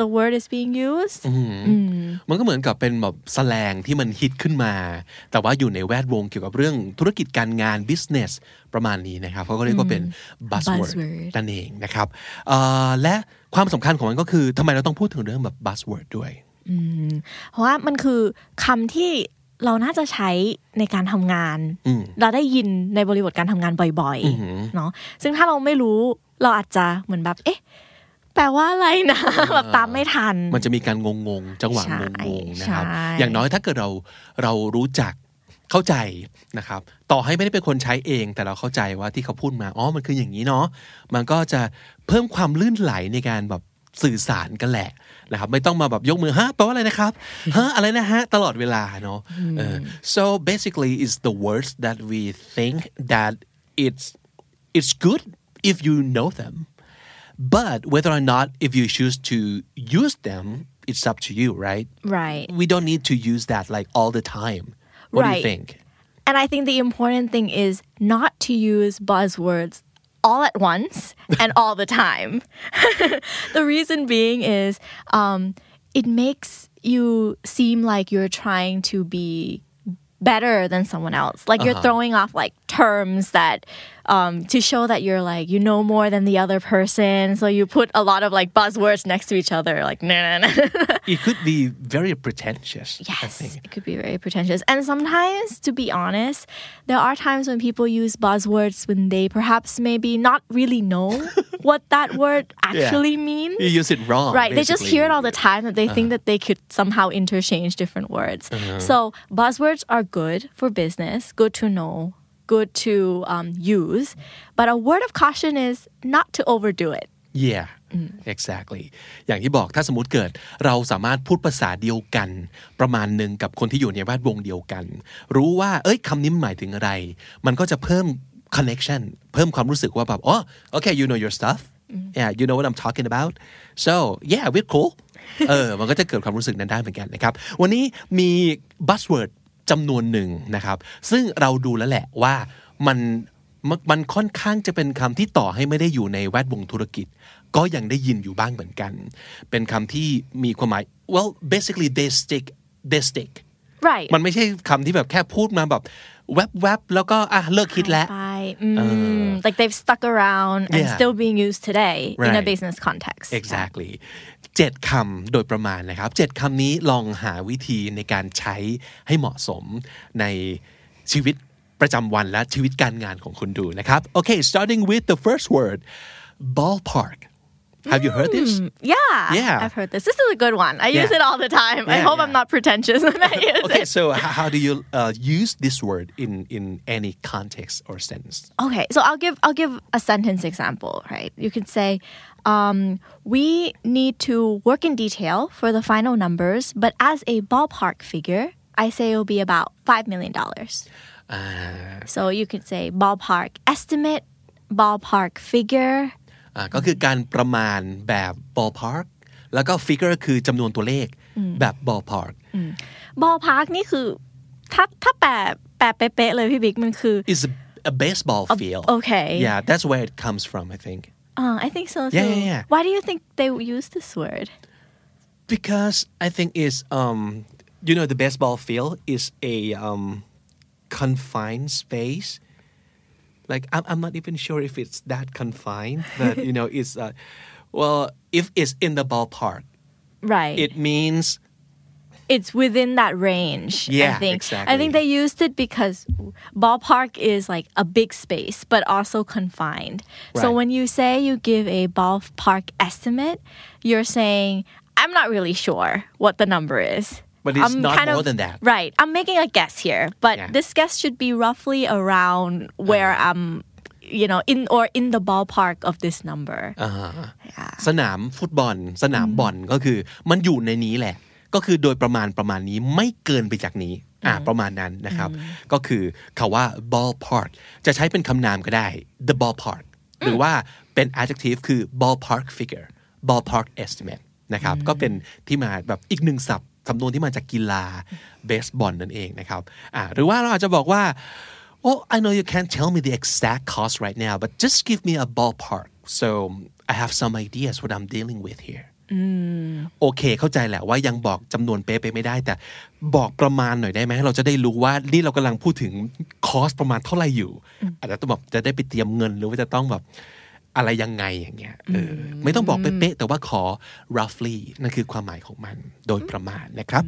the word is being used. มันก็เหมือนกับเป็นแบบแสลงที่มันฮิตขึ้นมา แต่ว่าอยู่ในแวดวงเกี่ยวกับเรื่องธุรกิจการงาน business ประมาณนี้นะครับเขาก็เรียกว่าเป็น buzzword Buzzword นั่นเองนะครับเอ่อและความสำคัญของมันก็คือทำไมเราต้องพูดถึงเรื่องแบบ buzzword ด้วยเพราะว่ามันคือคำที่เราน่าจะใช้ในการทำงาน เราได้ยินในบริบทการทำงานบ่อยๆเนาะซึ่งถ้าเราไม่รู้เราอาจจะเหมือนแบบ เอ๊ะ แปลว่าอะไรนะแบบตามไม่ทัน มันจะมีการงงๆจังหวะใช่งงๆนะครับใช่อย่างน้อยถ้าเกิดเราเรารู้จักเข้าใจนะครับ ต่อให้ไม่ได้เป็นคนใช้เอง แต่เราเข้าใจว่าที่เขาพูดมาอ๋อมันคืออย่างนี้เนาะมันก็จะเพิ่มความลื่นไหลในการแบบสื่อสารกันแหละนะครับไม่ต้องมาแบบยกมือฮะแปลว่าอะไรนะครับฮะอะไรนะฮะตลอดเวลาเนาะเออ so basically it's the words that we think that it's it's good if you know them but whether or not if you choose to use them it's up to you right right we don't need to use that like all the time what do you Right. think And I think the important thing is not to use buzzwords all at once <laughs> and all the time. <laughs> the reason being is um, it makes you seem like you're trying to be better than someone else. Like you're throwing off like terms that um, to show that you're like you know more than the other person. So you put a lot of like buzzwords next to each other, like nah, nah, nah. <laughs> it could be very pretentious Yes, it could be very pretentious. And sometimes, to be honest, there are times when people use buzzwords when they perhaps maybe not really know <laughs> what that word actually means. you use it wrong Right, they just hear it all the time that they think that they could somehow interchange different words. So, buzzwords are good for business, good to know, good to um, use. But a word of caution is not to overdo it. yeah exactly อย่างที่บอกถ้าสมมติเกิดเราสามารถพูดภาษาเดียวกัน ประมาณหนึ่งกับคนที่อยู่ในแวดวงเดียวกัน รู้ว่าเอ้ยคำนี้มันหมายถึงอะไร มันก็จะเพิ่ม connection เพิ่มความรู้สึกว่าแบบอ๋อ okay you know your stuff yeah you know what I'm talking about so yeah we're cool เออ มันก็จะเกิดความรู้สึกนั้นได้เหมือนกันนะครับ วันนี้มี buzzword จำนวนหนึ่งนะครับ ซึ่งเราดูแล้วแหละว่ามันมันมันค่อนข้างจะเป็นคำที่ต่อให้ไม่ได้อยู่ในแวดวงธุรกิจ ก็ยังได้ยินอยู่บ้างเหมือนกัน เป็นคำที่มีความหมาย well basically they stick they stick Right มันไม่ใช่คำที่แบบแค่พูดมาแบบแวบๆแล้วก็อะเลิกคิดแล้ว Bye. Mm, like they've stuck around and Yeah. still being used today in a Right. business context. exactly เจ็ดคำโดยประมาณนะครับเจ็ดคำนี้ลองหาวิธีในการใช้ให้เหมาะสมในชีวิตประจำวันและชีวิตการงานของคุณดูนะครับ Okay starting with the first word ballpark have you heard this Yeah, Yeah. I've heard this. This is a good one. I use it all the time. I Yeah, hope I'm not pretentious when I <laughs> use okay it. so how, do you uh, use this word in in any context or sentence? Okay, so I'll give I'll give a sentence example. Right, you could say, um, "We need to work in detail for the final numbers, but as a ballpark figure, I say it will be about five million dollars." So you could say ballpark estimate, ballpark figure. อ่าก็คือการประมาณแบบ ballpark แล้วก็ figure คือจำนวนตัวเลขแบบ ballpark ballpark นี่คือถ้าถ้าแปลแปลเป๊ะๆเลยพี่บิ๊กมันคือ is a, a baseball field okay. yeah that's where it comes from I think Uh, I think so too. Yeah, yeah, yeah. Why do you think they use this word? because I think it's um you know the baseball field is a um confined space like I'm, I'm not even sure if it's that confined but you know it's uh, well if it's in the ballpark Right. it means it's within that range. Yeah, I think. I think they used it because ballpark is like a big space, but also confined. So when you say you give a ballpark estimate, you're saying, I'm not really sure what the number is. But it's I'm not kind more of- than that. Right. I'm making a guess here, but Yeah. this guess should be roughly around where I'm, you know, in or in the ballpark of this number. สนามฟุตบอล สนามบอลก็คือมันอยู่ในนี้แหละ ก็คือโดยประมาณประมาณนี้ไม่เกินไปจากนี้อ่าประมาณนั้นนะครับ ก็คือคาว่า ballpark จะใช้เป็นคำนามก็ได้ the ballpark หรือว่าเป็น adjective คือ ballpark figure ballpark estimate นะครับก็เป็นที่มาแบบอีกหนึ่งศัพท์ สำนวนที่มาจากกีฬาเบสบอลนั่นเองนะครับอ่าหรือว่าเราอาจจะบอกว่า Well, I know you can't tell me the exact cost right now, but just give me a ballpark so I have some ideas what I'm dealing with here. โอเค เข้าใจแหละว่ายังบอกจำนวนเป๊ะๆไม่ได้ แต่บอกประมาณหน่อยได้ไหมเราจะได้รู้ว่านี่เรากำลังพูดถึงคอสประมาณเท่าไหร่อยู่ อาจจะต้องแบบจะได้ไปเตรียมเงินหรือว่าจะต้องแบบ อะไรยังไงอย่างเงี้ยเอออไม่ต้องบอกเป๊ะๆแต่ว่าขอ roughly นั่นคือความหมายของมันโดยประมาณนะครับ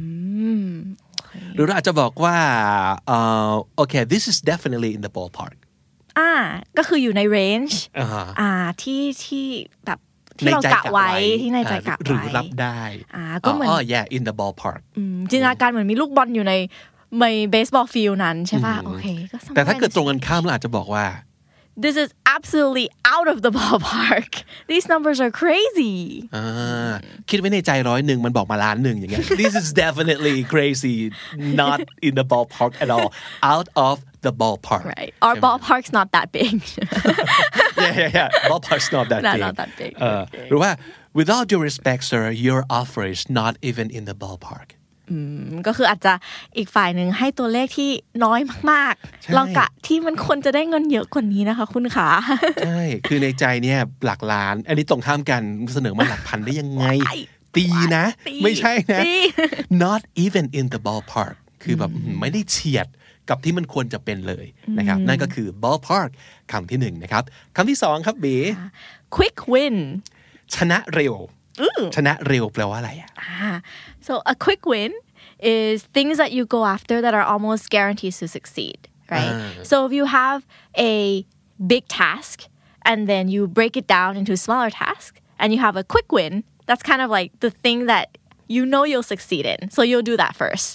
หรือเราอาจจะบอกว่าเอ่อ okay this is definitely in the ballpark อ่าก็คืออยู่ใน range อ่าฮะอ่าที่ที่แบบในที่เราใจกะไว้ที่ในใจอ่ากะหรือไว้รับได้อ่าก็เหมือนอ๋อ yeah in the ballpark อืมจินตนาการเหมือนมีลูกบอลอยู่ในในเบสบอลฟิลนั้นใช่ป่ะโอเคก็แต่ถ้า somewhere เกิด in ตรงกันข้ามเราอาจจะบอกว่า this is absolutely out of the <laughs> ballpark these numbers are crazy อ่าคิดไว้ในใจร้อยหนึ่งมันบอกมาล้านหนึ่งอย่างเงี้ย this is definitely crazy not in the ballpark at all out of the ballpark right our ballpark's not that big <laughs> yeah yeah yeah ballpark's not that <laughs> Not- big not that big. เออหรือว่า with all due respect sir your offer is not even in the ballpark ก็คืออาจจะอีกฝ่ายหนึ่งให้ตัวเลขที่น้อยมากใช่ๆเรากะที่มันควรจะได้เงินเยอะกว่านี้นะคะ คุณขาใช่ คือในใจเนี่ยหลักล้าน อันนี้ตรงข้ามกันเสนอมาหลักพันได้ยังไงว้ายตีนะตีไม่ใช่นะตี not even in the ballpark คือแบบไม่ได้เฉียดกับที่มันควรจะเป็นเลยนะครับ นั่นก็คือ ballpark คำที่หนึ่งนะครับคำที่สองครับบี quick win ชนะเร็ว ชนะเร็วแปลว่าอะไรอ่ะ Ah, so a quick win is things that you go after that are almost guaranteed to succeed, right? So if you have a big task and then you break it down into smaller tasks and you have a quick win, that's kind of like the thing that you know you'll succeed in. So you'll do that first.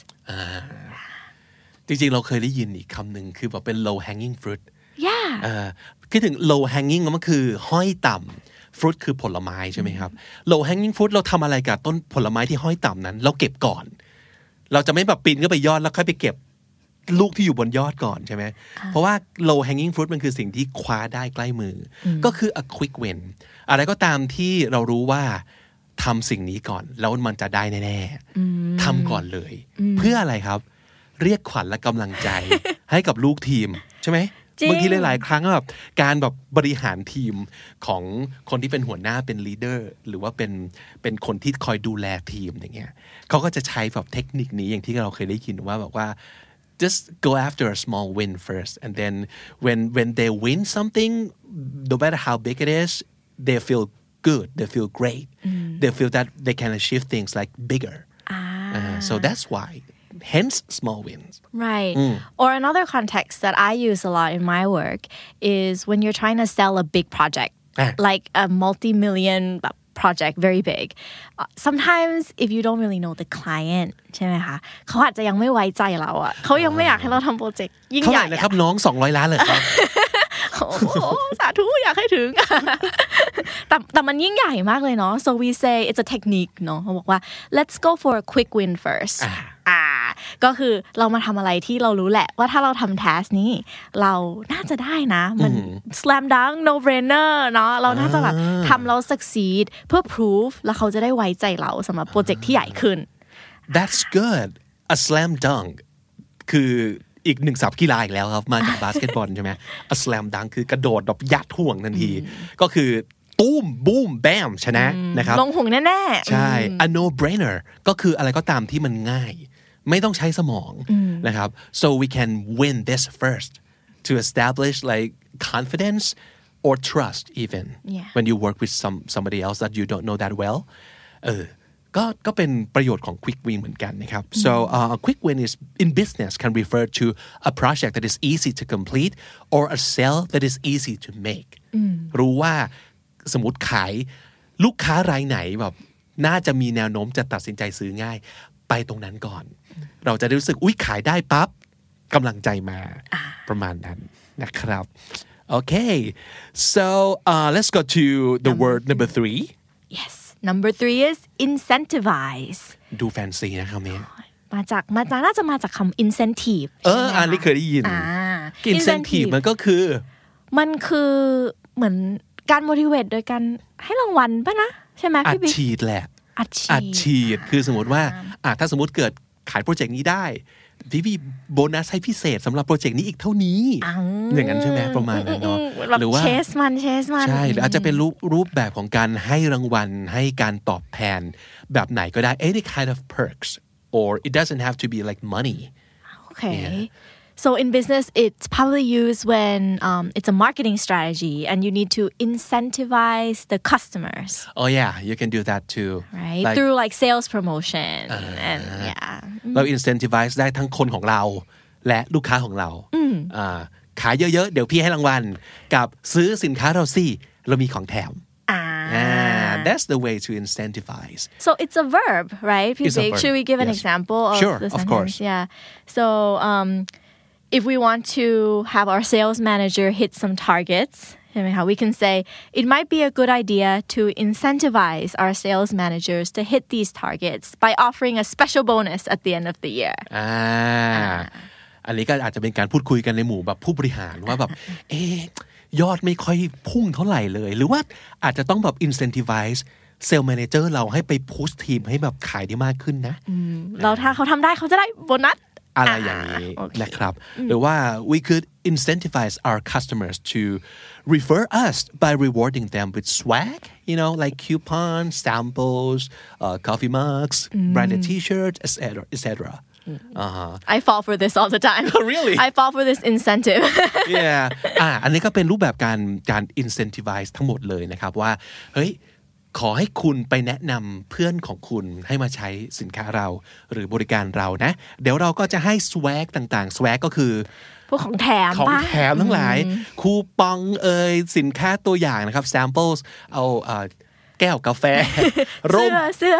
จริงๆ เราเคยได้ยินอีกคำหนึ่งคือแบบเป็น low hanging fruit Yeah. เอ่อคิดถึง low hanging มันคือห้อยต่ำ fruit คือผลไม้ใช่ไหมครับ low hanging fruit เราทำอะไรกับต้นผลไม้ที่ห้อยต่ำนั้น เราเก็บก่อน เราจะไม่แบบปีนขึ้นไปยอดแล้วค่อยไปเก็บลูกที่อยู่บนยอดก่อนใช่ไหม เพราะว่า low hanging fruit มันคือสิ่งที่คว้าได้ใกล้มืออก็คือ a quick win อะไรก็ตามที่เรารู้ว่าทำสิ่งนี้ก่อน แล้วมันจะได้แน่ๆทำก่อนเลย เพื่ออะไรครับ เรียกขวัญและกำลังใจให้กับลูกทีม ใช่ไหมจริง บางทีหลาย ๆ ครั้งแบบการแบบบริหารทีมของคนที่เป็นหัวหน้าเป็นลีดเดอร์หรือว่าเป็นเป็นคนที่คอยดูแลทีมอย่างเงี้ยเขาก็จะใช้แบบเทคนิคนี้อย่างที่เราเคยได้ยินว่าแบบว่า just go after a small win first and then when when they win something no matter how big it is they feel good they feel great they feel that they can achieve things like bigger Uh, so that's why hence small wins Right. Or another context that I use a lot in my work is when you're trying to sell a big project, Ah. like a multi million project, very big. Uh, sometimes if you don't really know the client ใช่ไหมคะเขาอาจจะยังไม่ไว้ใจเราอะเขายังไม่อยากให้เราทำโปรเจกต์ยิ่ง เท่า ให ไหร่ ญ่ นะ อะ ครับน้อง <laughs> 200 ล้านเลยครับ โอ้โหสาธุอยากให้ถึง แต่แต่มันยิ่งใหญ่มากเลยเนาะ <laughs> so we say it's a technique เนาะเขาบอกว่า let's go for a quick win first อ่า า ก็คือเรามาทำอะไรที่เรารู้แหละ ว่าถ้าเราทำ task นี้ เราน่าจะได้นะ มัน slam dunk no brainer เนาะเราน่าจะแบบทำแล้ว succeed เพื่อ prove แล้วเขาจะได้ไว้ใจเราสำหรับโปรเจกต์ที่ใหญ่ขึ้น That's good a slam dunk คืออีกหนึ่งศัพท์กีฬาอีกแล้วครับ มาจากบาสเกตบอลใช่ไหม a slam dunk คือกระโดดแบบยัดห่วงทันที ก็คือตุ้มบูมแบมชนะนะครับ ลงห่วงแน่ ๆ ใช่ a no brainer ก็คืออะไรก็ตามที่มันง่าย ไม่ต้องใช้สมองนะครับ so we can win this first to establish like confidence or trust even Yeah. when you work with some somebody else that you don't know that well เออก็ก็เป็นประโยชน์ของ quick win เหมือนกันนะครับ so uh, a quick win is in business can refer to a project that is easy to complete or a sale that is easy to make รู้ว่าสมมติขายลูกค้ารายไหนแบบน่าจะมีแนวโน้มจะตัดสินใจซื้อง่าย ไปตรงนั้นก่อน เราจะได้รู้สึกอุ้ยขายได้ปั๊บกำลังใจมาประมาณนั้นนะครับ Okay so uh, let's go to the word number three yes number three is incentivize ดูแฟนซีนะครับเนี่ยมาจากมาจากน่าจะมาจากคำ incentive เออใช่ไหมอันนี้คะเคยได้ยินอ่า incentive มันก็คือ มันคือเหมือนการ motivate โดยการให้รางวัลป่ะนะ ใช่ไหมอัดพี่บิ๊กฉีดแหละอัดฉีดอัดฉีดคือสมมติว่าอะถ้าสมมติเกิด ขายโปรเจกต์นี้ได้พี่พี่โบนัสให้พิเศษสำหรับโปรเจกต์นี้อีกเท่านี้ อย่างนั้นใช่ไหมประมาณนั้นเนาะแบบหรือว่าเชสมันเชสมันใช่หรืออาจจะเป็นรูปรูปแบบของการให้รางวัลให้การตอบแทน แบบไหนก็ได้ any kind of perks or it doesn't have to be like money Okay. So in business, it's probably used when um, it's a marketing strategy and you need to incentivize the customers, oh yeah you can do that too right? Like, Through like sales promotion and yeah. เรา incentivize ได้ทั้งคนของเรา และลูกค้าของเราอ่าขายเยอะๆ เดี๋ยวพี่ให้รางวัล กับซื้อสินค้าเราสิเรามีของแถม อ่า that's the way to incentivize So it's a verb, right? It's a Vivek? verb, Should we give an yes. example of Sure, the of sentence? course. Yeah. So um, if we want to have our sales manager hit some targets, you know, how we can say it might be a good idea to incentivize our sales managers to hit these targets by offering a special bonus at the end of the year. อ่า อันนี้ก็อาจจะเป็นการพูดคุยกันในหมู่แบบผู้บริหารว่าแบบ เอ๊ะยอดไม่ค่อยพุ่งเท่าไหร่เลย หรือว่าอาจจะต้องแบบ <laughs> incentivize เซล l ์ a ม a เจอร์เราให้ไปพุชทีมให้แบบขายได้มากขึ้นนะ แล้วถ้าเขาทำได้เขาจะได้โบนัส อะไรอย่างนี้นะครับ หรือว่า we could incentivize our customers to refer us by rewarding them with swag you know like coupons samples uh, coffee mugs branded t-shirts etc etc uh-huh I fall for this all the time. <laughs> Really? I fall for this incentive. <laughs> yeah อ่าอันนี้ก็เป็นรูปแบบการการ incentivize ทั้งหมดเลยนะครับว่า เฮ้ย ขอให้คุณไปแนะนำเพื่อนของคุณให้มาใช้สินค้าเรา หรือบริการเรานะ เดี๋ยวเราก็จะให้ swag ต่างๆ swag ก็คือพวกของแถมของปะแถมทั้งหลาย คูปองเอ่ยสินค้าตัวอย่างนะครับ samples เอาเอ่อแก้วกาแฟ ร่มเสื้อเสื้อ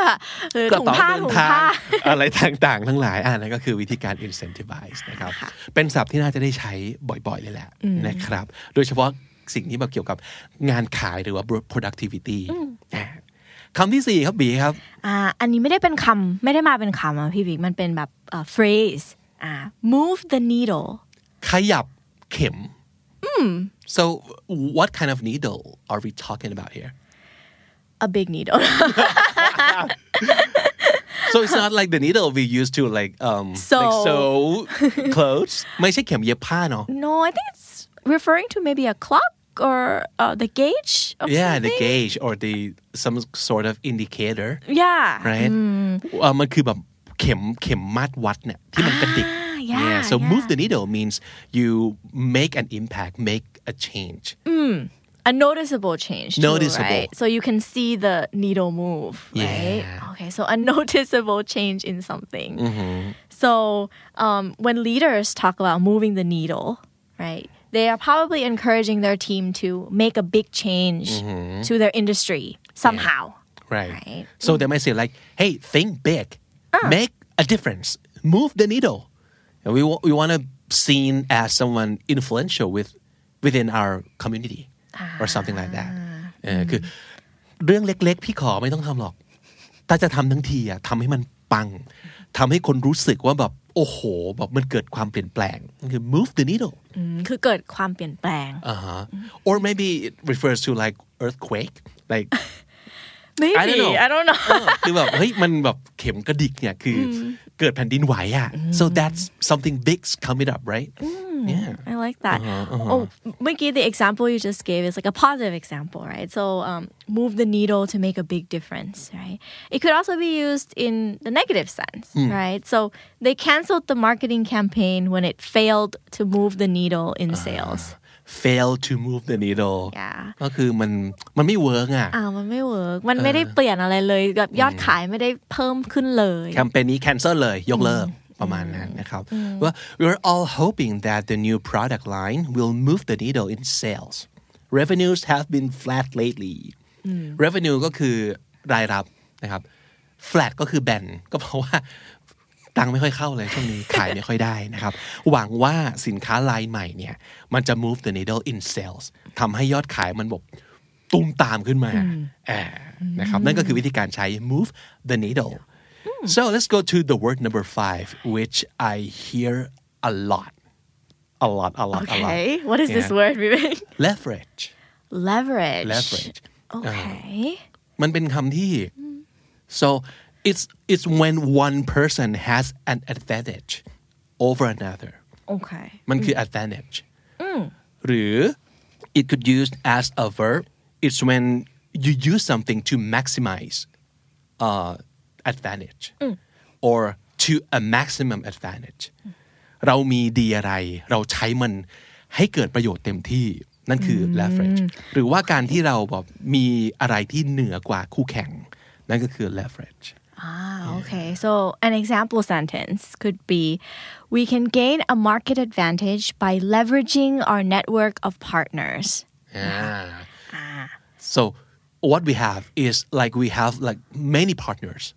หรือกระถุงเป๋าผ้าเดินถุงทางผ้าอะไรต่างๆ ทั้งหลายอ่านั่นก็คือวิธีการ incentivize นะครับ เป็นศัพท์ที่น่าจะได้ใช้บ่อยๆ เลยแหละนะครับ โดยเฉพาะ สิ่งที่แบบเกี่ยวกับงานขายหรือว่า productivity อ่าคำที่สี่ครับบีครับอ่าอันนี้ไม่ได้เป็นคำไม่ได้มาเป็นคำอะพี่บิ๊กมันเป็นแบบเอ่อ phrase อ่า move the needle ขยับเข็ม so what kind of needle are we talking about here a big needle so it's not like the needle we used to like um like Sew. sew clothes ไม่ใช่เข็มเย็บผ้าเนาะ no I think it's referring to maybe a clock or uh, the gauge of yeah the something? gauge or the some sort of indicator yeah right เอ่อมันคือแบบเข็มเข็มมาดวัดเนี่ยที่มันกระดิก Ah, yeah, so move yeah. the needle means you make an impact make a change a noticeable change too, Noticeable. right? so you can see the needle move right Yeah. okay so a <laughs> noticeable change in something Mm-hmm. so um, when leaders talk about moving the needle right they are probably encouraging their team to make a big change Mm-hmm. to their industry somehow right Right. so they might say like hey think big make a difference move the needle and we wa- we want to seen as someone influential with within our community or something like that เออคือเรื่องเล็กๆ พี่ขอไม่ต้องทำหรอก ถ้าจะทำทั้งทีอะทำให้มันปังทำให้คนรู้สึกว่าแบบโอ้โหแบบมันเกิดความเปลี่ยนแปลงคือ move the needle คือเกิดความเปลี่ยนแปลง uh-huh. or maybe it refers to like earthquake like maybe I don't know. I don't know เออคือแบบเฮ้ยมันแบบเข็มกระดิกเนี่ยคืออเกิดแผ่นดินไหวอะ so that's something big's coming up right yeah I like that. Uh-huh, Oh, Mickey, the example you just gave is like a positive example, right? So, um, move the needle to make a big difference, right? It could also be used in the negative sense, Hmm. right? So, they canceled the marketing campaign when it failed to move the needle in sales. fail to move the needle Yeah. ก็คือมันมันไม่เวิร์กอ่ะ อ้าวมันไม่เวิร์กมันไม่ได้เปลี่ยนอะไรเลยแบบยอดขายไม่ได้เพิ่มขึ้นเลย แคมเปญนี้ cancel เลยยกเลิก ประมาณนั้นนะครับว่า we're all hoping that the new product line will move the needle in sales revenues have been flat lately revenue ก็คือรายรับนะครับ flat ก็คือแบนก็เพราะว่าตังค์ไม่ค่อยเข้าเลยช่วงนี้ขายไม่ค่อยได้นะครับ หวังว่าสินค้าลายใหม่เนี่ย มันจะ move the needle in sales ทำให้ยอดขายมันแบบตุ้มตามขึ้นมาอ่านะครับ นั่นก็คือวิธีการใช้ move the needle so let's go to the word number five which I hear a lot a lot a lot a lot Okay, what is this Yeah. word, Vivek? leverage Leverage. leverage Okay. มันเป็นคำที่ so it's it's when one person has an advantage over another Okay. มันคือ advantage หรือ it could use as a verb it's when you use something to maximize uh, advantage or to a maximum advantage เรามีดีอะไร เราใช้มันให้เกิดประโยชน์เต็มที่ นั่นคือ leverage หรือว่าการที่เราแบบมีอะไรที่เหนือกว่าคู่แข่ง นั่นก็คือ leverage Ah, okay. So an example sentence could be We can gain a market advantage by leveraging our network of partners. Ah. So what we have is like we have like many partners,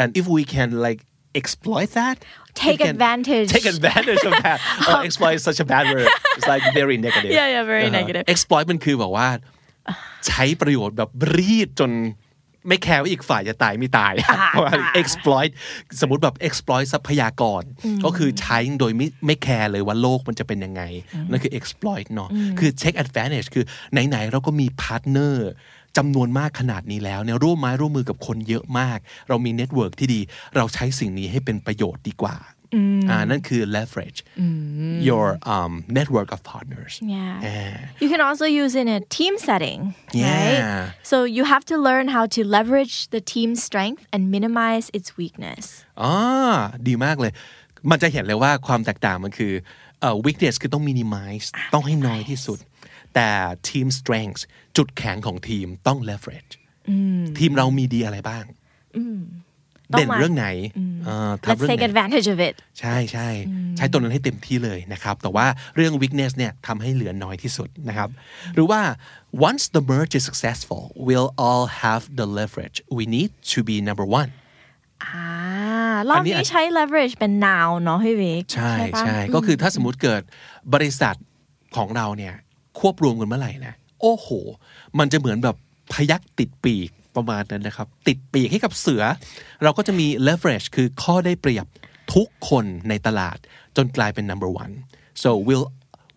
and if we can like exploit that, Take we can advantage. take advantage of that. oh, exploit is such a bad word. It's like very negative. Yeah, yeah, very Uh-huh. negative. Exploit มันคือแบบว่าใช้ประโยชน์แบบรีดจนไม่แคร์ว่าอีกฝ่ายจะตายไม่ตายเพราะว่า exploit สมมติแบบ exploit ทรัพยากร ก็คือใช้โดยไม่ไม่แคร์เลยว่าโลกมันจะเป็นยังไงนั่นคือ exploit เนาะคือ take advantage คือไหนๆเราก็มี partner จำนวนมากขนาดนี้แล้วเนี่ยร่วมไม้ร่วมมือกับคนเยอะมาก เรามี network ที่ดี เราใช้สิ่งนี้ให้เป็นประโยชน์ดีกว่าอ่านั่นคือ leverage your um, network of partners Yeah. Yeah. You can also use it in a team setting, Yeah. right? So you have to learn how to leverage the team's strength and minimize its weakness. อ๋อดีมากเลย มันจะเห็นเลยว่าความแตกต่างมันคือเอ่อ weakness คือต้อง minimize ต้องให้น้อยที่สุด แต่ team strength จุดแข็งของทีมต้อง leverage ทีมเรามีดีอะไรบ้างต้องเด่นมาเรื่องไหนเอ่อทำ Let's เรื่อง take ไหน advantage of it. ใช่ใช่ใช้ตัวนั้นให้เต็มที่เลยนะครับ แต่ว่าเรื่อง weakness เนี่ยทำให้เหลือน้อยที่สุดนะครับ หรือว่า once the merge is successful we'll all have the leverage we need to be number one อ่ารอบอันนี้นี้อาจใช้ leverage เป็น noun เนาะพี่วิกใช่ปะใช่ก็คือถ้าสมมติเกิดบริษัทของเราเนี่ย ควบรวมกันเมื่อไหร่นะโอ้โห มันจะเหมือนแบบพยักติดปีกประมาณนั้นนะครับ ติดปีกให้กับเสือ เราก็จะมี leverage คือข้อได้เปรียบทุกคนในตลาดจนกลายเป็น number one so we'll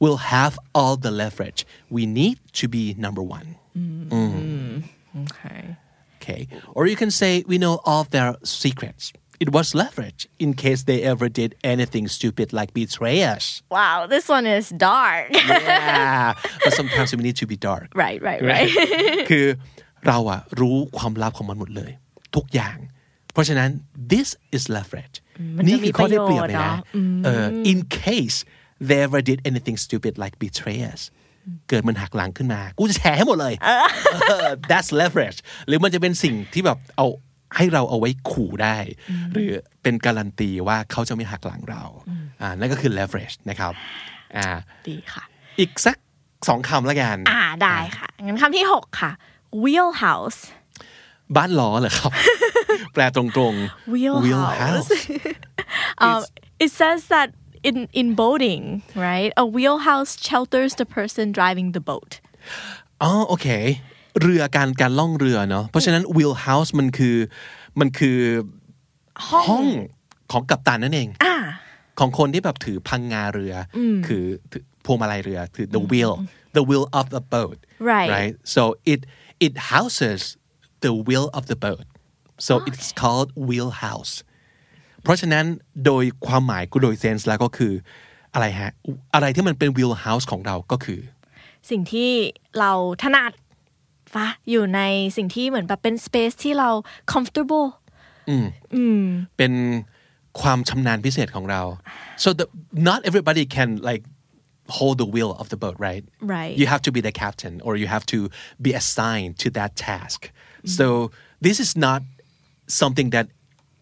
we'll have all the leverage we need to be number one Okay. Okay. Or you can say we know all of their secrets. it was leverage in case they ever did anything stupid like betray us Wow, this one is dark. yeah <laughs> but sometimes we need to be dark right, right, right. <laughs> <laughs> คือเราอะรู้ความลับของมันหมดเลย ทุกอย่าง เพราะฉะนั้น this is leverage มันจะ นี่คือข้อได้เปรียบ มี เลย ประโยชน์ นะ เนอะอืม เออ in case they ever did anything stupid like betray us เกิดมันหักหลังขึ้นมา กูจะแชร์ให้หมดเลยเออ that's leverage หรือมันจะเป็นสิ่งที่แบบเอา ให้เราเอาไว้ขู่ได้ หรือเป็นการันตีว่าเขาจะไม่หักหลังเราอ่านั่นก็คือ leverage นะครับอ่าดีค่ะ อีกสักสองคำละกันอ่าได้ค่ะ งั้นคำที่6ค่ะ wheelhouse บ้านล้อเหรอครับ แปลตรงๆ Wheelhouse. Um, it says that in in boating, right? A wheelhouse shelters the person driving the boat. อ๋อโอเค เรือการการล่องเรือเนาะเพราะฉะนั้น wheelhouse มันคือมันคือห้องของกัปตันนั่นเองอ่าของคนที่แบบถือพังงาเรืออคือถือพวงมาลัยเรือถือ the wheel the wheel of the boat Right. right so it it houses the wheel of the boat so it's called wheelhouse เพราะฉะนั้นโดยความหมายกูโดยเซนส์แล้วก็คืออะไรฮะ อะไรที่มันเป็น wheelhouse ของเราก็คือ สิ่งที่เราถนัด ปะอยู่ในสิ่งที่เหมือนแบบเป็น space ที่เรา comfortable เป็นความชำนาญพิเศษของเรา so the not everybody can like hold the wheel of the boat right Right. you have to be the captain or you have to be assigned to that task so this is not something that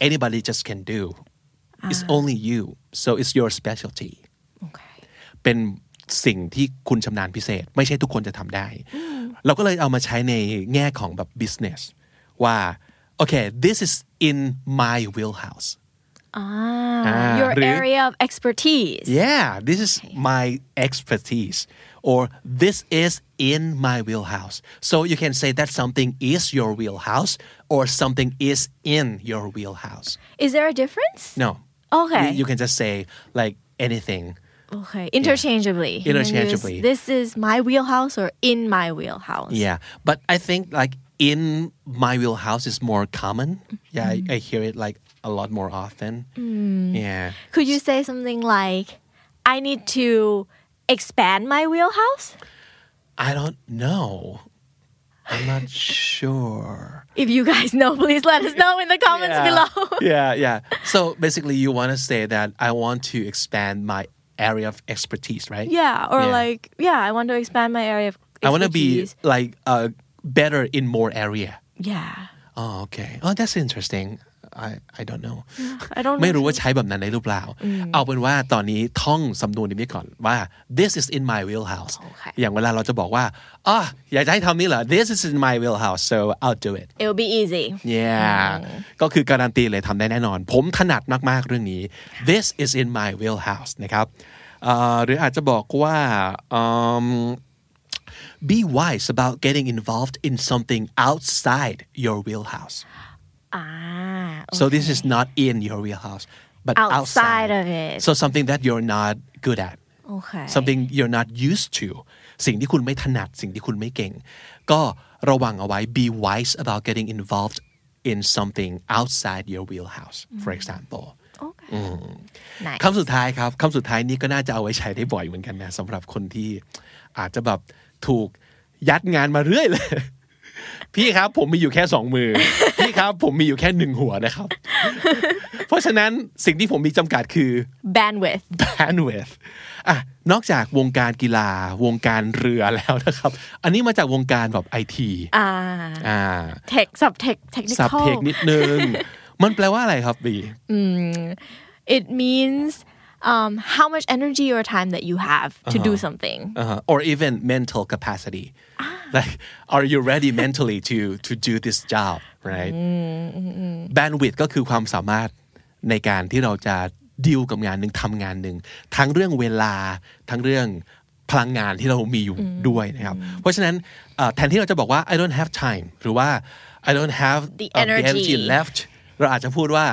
anybody just can do it's only you so it's your specialty okay เป็น สิ่งที่คุณชำนาญพิเศษ ไม่ใช่ทุกคนจะทำได้ เราก็เลยเอามาใช้ในแง่ของแบบ business ว่า okay this is in my wheelhouse ah, your หรือ area of expertise yeah this is my expertise or this is in my wheelhouse so you can say that something is your wheelhouse or something is in your wheelhouse is there a difference no Okay. you, you can just say like anything okay interchangeably You can use, Interchangeably. this is my wheelhouse or in my wheelhouse Yeah, but I think like in my wheelhouse is more common. Yeah, I, mm-hmm. I hear it like a lot more often. Mm. Yeah. could you say something like I need to expand my wheelhouse I don't know. I'm not sure. if you guys know please let us know in the comments below yeah, yeah. So basically, you want to say that I want to expand my area of expertise, right? Yeah, or Yeah. like, yeah, I want to expand my area of expertise. I want to be like uh, better in more area. Yeah. Oh, okay. Oh, that's interesting. I I don't know. I don't ไม่ know. รู้ว่าใช้แบบนั้นได้หรือเปล่า เอาเป็นว่าตอนนี้ท่องสำนวนนี้ไปก่อนว่า this is in my wheelhouse โอเคอย่างเวลาเราจะบอกว่าอ๋ออยากจะให้ทำนี่เหรอ this is in my wheelhouse so I'll do it It will be easy. yeah ก็คือการันตีเลยทำได้แน่นอน ผมถนัดมาก ๆ เรื่องนี้ this is in my wheelhouse นะครับเอ่อหรืออาจจะบอกว่าอืม be wise about getting involved in something outside your wheelhouse Ah. So this is not in your wheelhouse, but Outside outside, of it. So something that you're not good at, Okay. something you're not used to สิ่งที่คุณไม่ถนัด สิ่งที่คุณไม่เก่ง ก็ระวังเอาไว้ be wise about getting involved in something outside your wheelhouse for example Okay. Nice. คำสุดท้ายครับคำสุดท้ายนี้ก็น่าจะเอาไว้ใช้ได้บ่อยเหมือนกันนะสำหรับคนที่อาจจะแบบถูกยัดงานมาเรื่อยเลย พี่ครับผมมีอยู่แค่สองมือ พี่ครับผมมีอยู่แค่หนึ่งหัวนะครับ เพราะฉะนั้นสิ่งที่ผมมีจำกัดคือ Bandwidth. bandwidth อะนอกจากวงการกีฬาวงการเรือแล้วนะครับ อันนี้มาจากวงการแบบไอที Ah. อ่า Tech, sub tech, สับ technical. เทคนิดนึง มันแปลว่าอะไรครับบี It means um, how much energy or time that you have to do something. uh-huh. or even mental capacity like are you ready mentally to to do this job right bandwidth ก็คือความสามารถในการที่เราจะดีลกับงานหนึ่งทำงานหนึ่งทั้งเรื่องเวลาทั้งเรื่องพลังงานที่เรามีอยู่ด้วยนะครับ เพราะฉะนั้นเอ่อแทนที่เราจะบอกว่า I don't have time หรือว่า I don't have The uh, energy. left เราอาจจะพูดว่า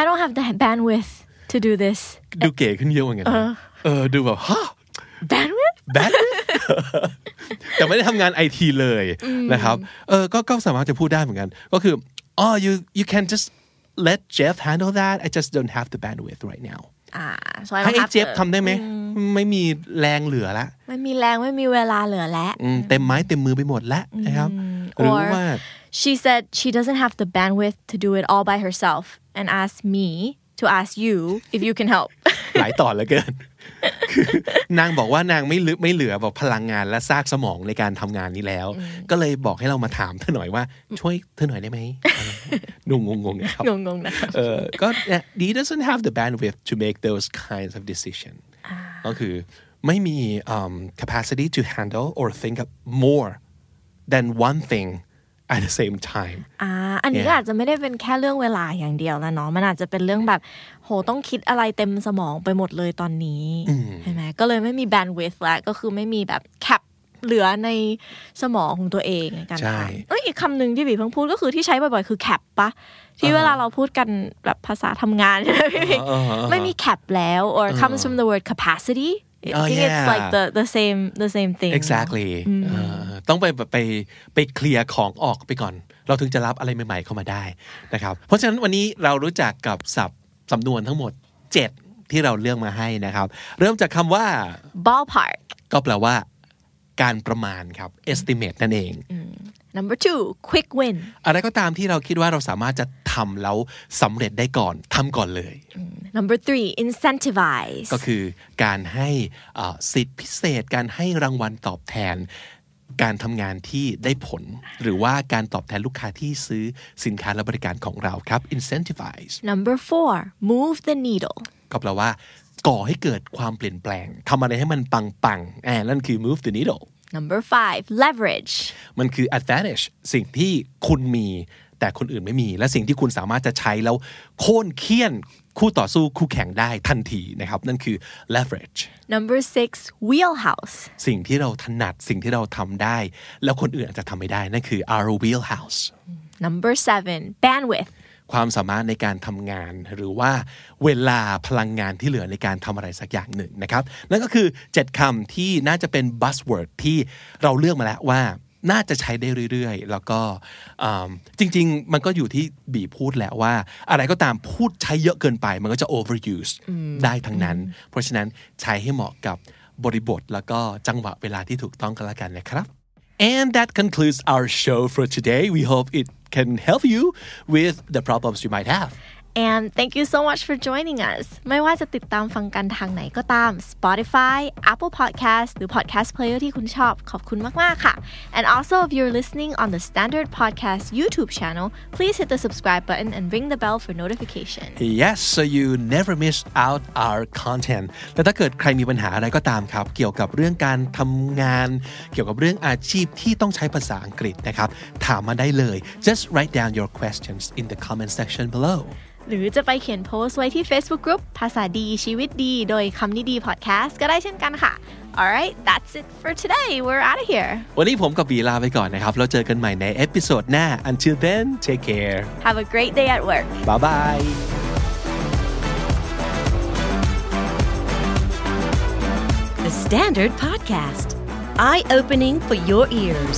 I don't have the bandwidth to do this. ดูเก๋ขึ้นเยอะเหมือนกันนะเออดูแบบฮะ Bandwidth? แบทแต่ไม่ได้ทำงานไอทีเลยนะครับเออก็ก็สามารถจะพูดได้เหมือนกัน ก็คืออ๋อ you you can just let Jeff handle that I just don't have the bandwidth right now อ่า so I ให้ don't have เจฟ to ทำได้ไหมไม่มีแรงเหลือละไม่มีแรงไม่มีเวลาเหลือแล้วอืมเต็มไม้เต็มมือไปหมดแล้วนะครับหรือ or ว่า she said she doesn't have the bandwidth to do it all by herself and asked me to ask you if you can help หลายต่อนเหลือเกินคือนางบอกว่านางไม่เหลือไม่เหลือแบบพลังงานและซากสมองในการทำงานนี้แล้ว ก็เลยบอกให้เรามาถามเธอหน่อยว่า ช่วยเธอหน่อยได้ไหมงงงงๆนะครับงงๆนะคะเออก็ he doesn't have the bandwidth to make those kinds of decision ก็คือไม่มี um, capacity to handle or think of more than one thing at the same time อ่าอันนี้ก็ Yeah. อาจจะไม่ได้เป็นแค่เรื่องเวลาอย่างเดียวแล้วเนาะมันอาจจะเป็นเรื่องแบบ โหต้องคิดอะไรเต็มสมองไปหมดเลยตอนนี้ใช่ไหมก็เลยไม่มี bandwidth แล้วก็คือไม่มีแบบแคปเหลือในสมองของตัวเองในการใช่ทำเอ้ยอีกคำหนึ่งที่บีเพิ่งพูดก็คือที่ใช้บ่อยๆ คือ cap ปะที่เวลาเราพูดกันแบบภาษาทำงานใช่ไหมพี่บิ๊กไม่มี cap แล้ว or comes from the word capacity I Oh, think it's yeah. like the the same the same thing exactly เออต้องไปแบบไปไปเคลียร์ของออกไปก่อน เราถึงจะรับอะไรใหม่ๆเข้ามาได้นะครับ เพราะฉะนั้นวันนี้เรารู้จักกับศัพท์สำนวนทั้งหมด 7 ที่เราเลือกมาให้นะครับ เริ่มจากคำว่า ballpark ก็แปลว่า การประมาณครับ estimate นั่นเอง number two quick win อะไรก็ตามที่เราคิดว่าเราสามารถจะทำแล้วสำเร็จได้ก่อนทำก่อนเลย number three incentivize ก็คือการให้อ่าสิทธิพิเศษ การให้รางวัลตอบแทน การทำงานที่ได้ผล หรือว่าการตอบแทนลูกค้าที่ซื้อสินค้าและบริการของเราครับ incentivize number four move the needle ก็แปลว่าก่อให้เกิดความเปลี่ยนแปลงทำอะไรให้มันปังๆอ่านั่นคือ move the needle number five leverage มันคือ advantage สิ่งที่คุณมีแต่คนอื่นไม่มี และสิ่งที่คุณสามารถจะใช้แล้วโค่นเคี่ยนคู่ต่อสู้คู่แข่งได้ทันทีนะครับนั่นคือ leverage number six wheelhouse สิ่งที่เราถนัดสิ่งที่เราทำได้ แล้วคนอื่นอาจจะทำไม่ได้นั่นคือ our wheelhouse number seven bandwidth ความสามารถในการทำงาน หรือว่าเวลาพลังงานที่เหลือในการทำอะไรสักอย่างหนึ่งนะครับ นั่นก็คือ 7คำที่น่าจะเป็น buzzword ที่เราเลือกมาแล้วว่าน่าจะใช้ได้เรื่อยๆ แล้วก็จริงๆ มันก็อยู่ที่บีพูดแหละว่า อะไรก็ตามพูดใช้เยอะเกินไป มันก็จะ overuse ได้ทั้งนั้น เพราะฉะนั้นใช้ให้เหมาะกับบริบทแล้วก็จังหวะเวลาที่ถูกต้องกันละกันนะครับ And that concludes our show for today. We hope it can help you with the problems you might have. and thank you so much for joining us ไม่ว่าจะติดตามฟังกันทางไหนก็ตาม Spotify Apple Podcast หรือ Podcast Player ที่คุณชอบ ขอบคุณมาก ๆ ค่ะ and also if you're listening on the Standard Podcast YouTube channel please hit the subscribe button and ring the bell for notification Yes so you never miss out our content และถ้าเกิดใครมีปัญหาอะไรก็ตามครับ เกี่ยวกับเรื่องการทำงาน เกี่ยวกับเรื่องอาชีพที่ต้องใช้ภาษาอังกฤษนะครับ ถามมาได้เลย just write down your questions in the comment section below หรือจะไปเขียนโพสต์ไว้ที่ Facebook Group ภาษาดีชีวิตดี โดยคำนี้ดี podcast ก็ได้เช่นกันค่ะ alright that's it for today we're out of here วันนี้ผมกับบีลาไปก่อนนะครับ แล้วเจอกันใหม่ใน episode หน้า until then take care have a great day at work bye bye The Standard Podcast. Eye opening for your ears.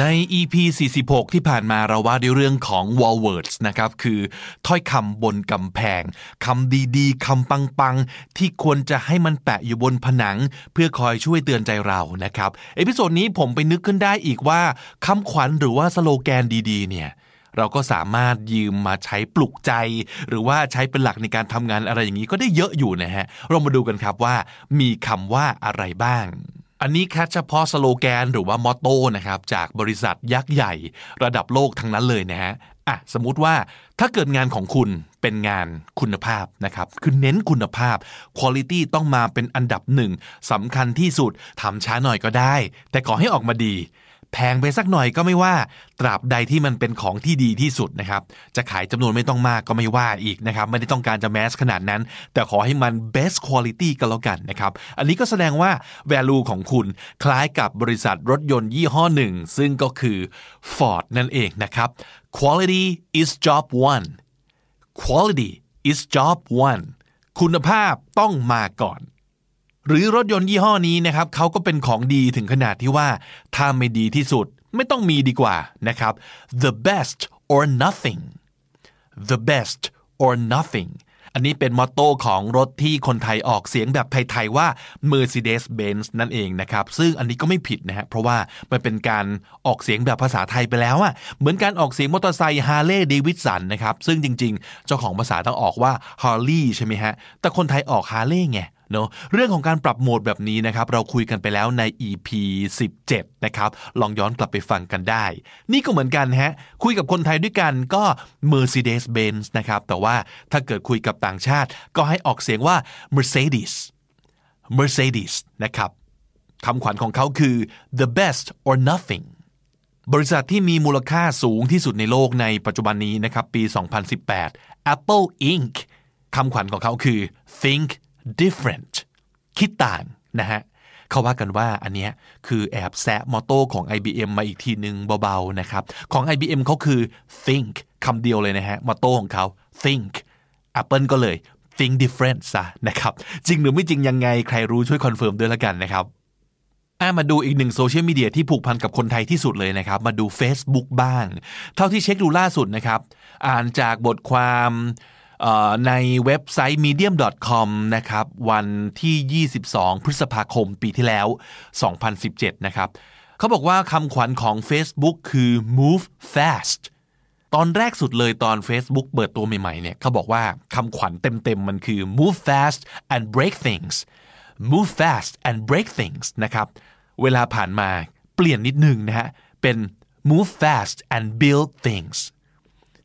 ใน EP 46 ที่ผ่านมาเราว่าด้วยเรื่องของ wall words นะครับ คือถ้อยคำบนกำแพงคำดีๆคำปังๆ ที่ควรจะให้มันแปะอยู่บนผนัง เพื่อคอยช่วยเตือนใจเรานะครับ episode นี้ผมไปนึกขึ้นได้อีกว่าคำขวัญหรือว่าสโลแกนดีๆ เนี่ยเราก็สามารถยืมมาใช้ปลุกใจ หรือว่าใช้เป็นหลักในการทำงานอะไรอย่างนี้ก็ได้เยอะอยู่นะฮะ เรามาดูกันครับว่า มีคำว่าอะไรบ้าง อันนี้แค่เฉพาะสโลแกนหรือว่ามอตโต้นะครับจากบริษัทยักษ์ใหญ่ระดับโลกทั้งนั้นเลยนะฮะอะสมมุติว่าถ้าเกิดงานของคุณเป็นงานคุณภาพนะครับคือเน้นคุณภาพคุณภาพต้องมาเป็นอันดับหนึ่งสำคัญที่สุดทำช้าหน่อยก็ได้ แต่ขอให้ออกมาดี แพงไปสักหน่อยก็ไม่ว่า ตราบใดที่มันเป็นของที่ดีที่สุดนะครับ จะขายจำนวนไม่ต้องมากก็ไม่ว่าอีกนะครับ ไม่ได้ต้องการจะแมสขนาดนั้น แต่ขอให้มัน best quality ก็แล้วกันนะครับ อันนี้ก็แสดงว่า value ของคุณคล้ายกับบริษัทรถยนต์ยี่ห้อหนึ่ง ซึ่งก็คือ Ford นั่นเองนะครับ quality is job one quality is job one คุณภาพต้องมาก่อน หรือรถยนต์ยี่ห้อนี้นะครับเขาก็เป็นของดีถึงขนาดที่ว่า ถ้าไม่ดีที่สุดไม่ต้องมีดีกว่านะครับ the best or nothing the best or nothing อันนี้เป็น motto ของรถที่คนไทยออกเสียงแบบไทย ๆ ว่า Mercedes-Benz นั่นเองนะครับ ซึ่งอันนี้ก็ไม่ผิดนะฮะเพราะว่ามันเป็นการออกเสียงแบบภาษาไทยไปแล้วอะเหมือนการออกเสียงมอเตอร์ไซค์ฮาร์เลย์เดวิดสันนะครับ ซึ่งจริง ๆ เจ้าของภาษาต้องออกว่า Harley ใช่ไหมฮะ แต่คนไทยออกฮาร์เลย์ไง เนาะเรื่องของการปรับโหมดแบบนี้นะครับเราคุยกันไปแล้วใน EP 17 นะครับ ลองย้อนกลับไปฟังกันได้ นี่ก็เหมือนกันฮะคุยกับคนไทยด้วยกันก็ Mercedes-Benz นะครับ แต่ว่าถ้าเกิดคุยกับต่างชาติ ก็ให้ออกเสียงว่า Mercedes Mercedes นะครับคำขวัญของเขาคือ the best or nothing บริษัทที่มีมูลค่าสูงที่สุดในโลกในปัจจุบันนี้นะครับปี 2018 Apple Inc. คำขวัญของเขาคือ think different คิดต่างนะฮะเขาว่ากันว่าอันเนี้ยคือแอบแซะมอโต้ของ IBM มาอีกทีหนึ่งเบาๆนะครับ ของ IBM เขาคือ think คำเดียวเลยนะฮะ motto ของเขา think Apple ก็เลย think different ซะนะครับ จริงหรือไม่จริงยังไงใครรู้ช่วย confirm ด้วยละกันนะครับมาดูอีกหนึ่งโซเชียลมีเดียที่ผูกพันกับคนไทยที่สุดเลยนะครับ มาดู Facebook บ้าง เท่าที่เช็คดูล่าสุดนะครับ อ่านจากบทความ ในเว็บไซต์ medium.com นะครับวันที่ 22 พฤษภาคมปีที่แล้ว 2017 นะครับเขาบอกว่าคำขวัญของ Facebook คือ move fast ตอนแรกสุดเลยตอน Facebook เปิดตัวใหม่ๆเนี่ยเขาบอกว่าคำขวัญเต็มๆมันคือ move fast and break things move fast and break things นะครับเวลาผ่านมาเปลี่ยนนิดนึงนะฮะเป็น move fast and build things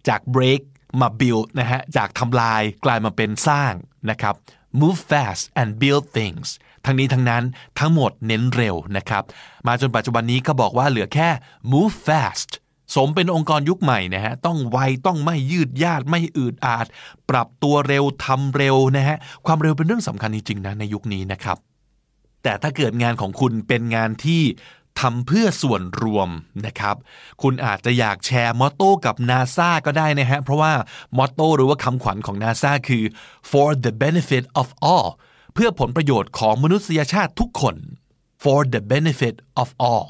จาก break มา build นะฮะจากทำลายกลายมาเป็นสร้างนะครับ move fast and build things ทั้งนี้ทั้งนั้นทั้งหมดเน้นเร็วนะครับ มาจนปัจจุบันนี้ก็บอกว่าเหลือแค่ move fast สมเป็นองค์กรยุคใหม่นะฮะต้องไวต้องไม่ยืดยาดไม่อืดอาด ปรับตัวเร็วทำเร็วนะฮะความเร็วเป็นเรื่องสำคัญจริงๆนะในยุคนี้นะครับแต่ถ้าเกิดงานของคุณเป็นงานที่ ทำเพื่อส่วนรวมนะครับ คุณอาจจะอยากแชร์มอตโต้กับนาซาก็ได้นะฮะ เพราะว่ามอตโต้หรือว่าคำขวัญของนาซาคือ for the benefit of all เพื่อผลประโยชน์ของมนุษยชาติทุกคน for the benefit of all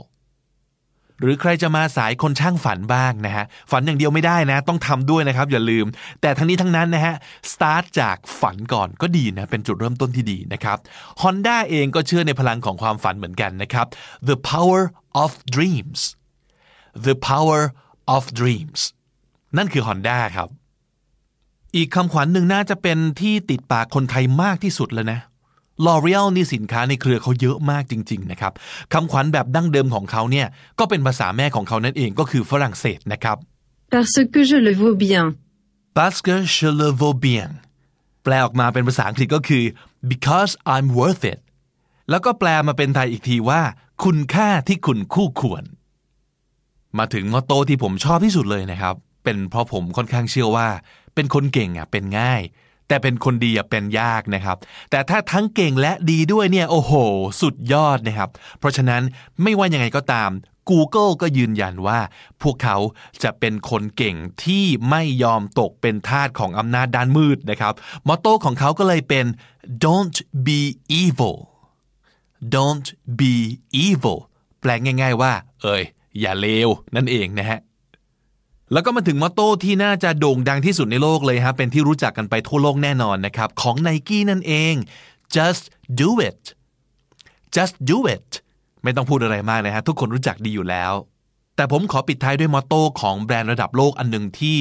หรือใครจะมาสายคนช่างฝันบ้างนะฮะฝันอย่างเดียวไม่ได้นะ ต้องทำด้วยนะครับอย่าลืม แต่ทั้งนี้ทั้งนั้นนะฮะสตาร์ทจากฝันก่อนก็ดีนะเป็นจุดเริ่มต้นที่ดีนะครับ Honda เองก็เชื่อในพลังของความฝันเหมือนกันนะครับ the power of dreams the power of dreams นั่นคือ Honda ครับ อีกคำขวัญหนึ่งน่าจะเป็นที่ติดปากคนไทยมากที่สุดแล้วนะ L'Oreal นี่สินค้าในเครือเขาเยอะมากจริงๆนะครับคำขวัญแบบดั้งเดิมของเขาเนี่ยก็เป็นภาษาแม่ของเขานั่นเองก็คือฝรั่งเศสนะครับ Parce que je le vaux bien parce que je le vaux bien แปลออกมาเป็นภาษาอังกฤษก็คือ because I'm worth it แล้วก็แปลมาเป็นไทยอีกทีว่า คุณค่าที่คุณคู่ควร มาถึงมอตโต้ที่ผมชอบที่สุดเลยนะครับ เป็นเพราะผมค่อนข้างเชื่อว่า เป็นคนเก่งอะเป็นง่าย แต่เป็นคนดีอะเป็นยากนะครับ แต่ถ้าทั้งเก่งและดีด้วยเนี่ยโอ้โห สุดยอดนะครับ เพราะฉะนั้นไม่ว่ายังไงก็ตาม Google ก็ยืนยันว่า พวกเขาจะเป็นคนเก่งที่ไม่ยอมตกเป็นทาสของอำนาจด้านมืดนะครับมอตโต้ของเขาก็เลยเป็น don't be evil don't be evil แปลง่าย ๆ ว่า เอ้ยอย่าเลวนั่นเองนะฮะ แล้วก็มาถึงมอตโต้ที่น่าจะโด่งดังที่สุดในโลกเลยฮะเป็นที่รู้จักกันไปทั่วโลกแน่นอนนะครับ ของ n i กี้นั่นเอง just do it just do it ไม่ต้องพูดอะไรมากนะฮะทุกคนรู้จักดีอยู่แล้ว แต่ผมขอปิดท้ายด้วยมอตโต้ของแบรนด์ระดับโลกอันหนึ่งที่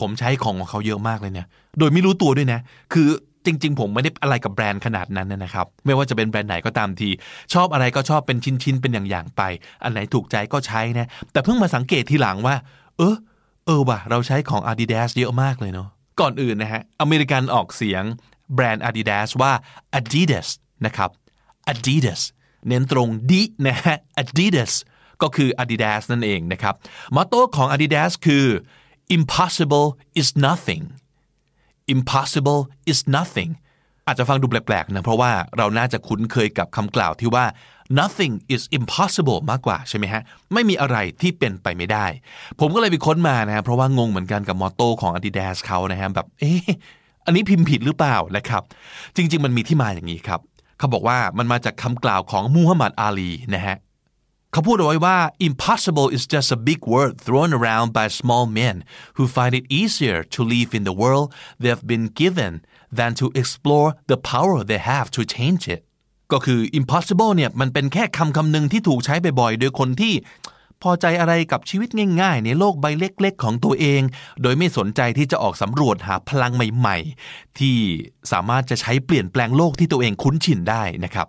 ผมใช้ของของเขาเยอะมากเลยเนี่ย โดยไม่รู้ตัวด้วยนะ คือจริง ๆ ผมไม่ได้อะไรกับแบรนด์ขนาดนั้นนะครับ ไม่ว่าจะเป็นแบรนด์ไหนก็ตามที ชอบอะไรก็ชอบเป็นชิ้นๆเป็นอย่างๆไป อันไหนถูกใจก็ใช้นะ แต่เพิ่งมาสังเกตทีหลังว่า เออ เออว่ะเราใช้ของ Adidas เยอะมากเลยเนาะก่อนอื่นนะฮะอเมริกันออกเสียงแบรนด์ Adidas ว่า Adidas นะครับ Adidas เน้นตรงดินะฮะ Adidas ก็คือ Adidas นั่นเองนะครับมอตโต้ของ Adidas คือ impossible is nothing impossible is nothing อาจจะฟังดูแปลกๆนะเพราะว่าเราน่าจะคุ้นเคยกับคำกล่าวที่ว่า nothing is impossible มากกว่าใช่ไหมฮะ ไม่มีอะไรที่เป็นไปไม่ได้ ผมก็เลยไปค้นมานะเพราะว่างงเหมือนกันกับมอตโต้ของ Adidas เขานะฮะแบบเอ๊ะอันนี้พิมพ์ผิดหรือเปล่านะครับ จริง ๆ มันมีที่มาอย่างนี้ครับ เขาบอกว่ามันมาจากคำกล่าวของมูฮัมหมัดอาลีนะฮะเขาพูดเอาไว้ว่า impossible is just a big word thrown around by small men who find it easier to live in the world they've been given than to explore the power they have to change it ก็คือ impossible เนี่ยมันเป็นแค่คำคำหนึ่งที่ถูกใช้บ่อยๆ โดยคนที่พอใจอะไรกับชีวิตง่ายๆ ในโลกใบเล็กๆ ของตัวเอง โดยไม่สนใจที่จะออกสำรวจหาพลังใหม่ๆ ที่สามารถจะใช้เปลี่ยนแปลงโลกที่ตัวเองคุ้นชินได้นะครับ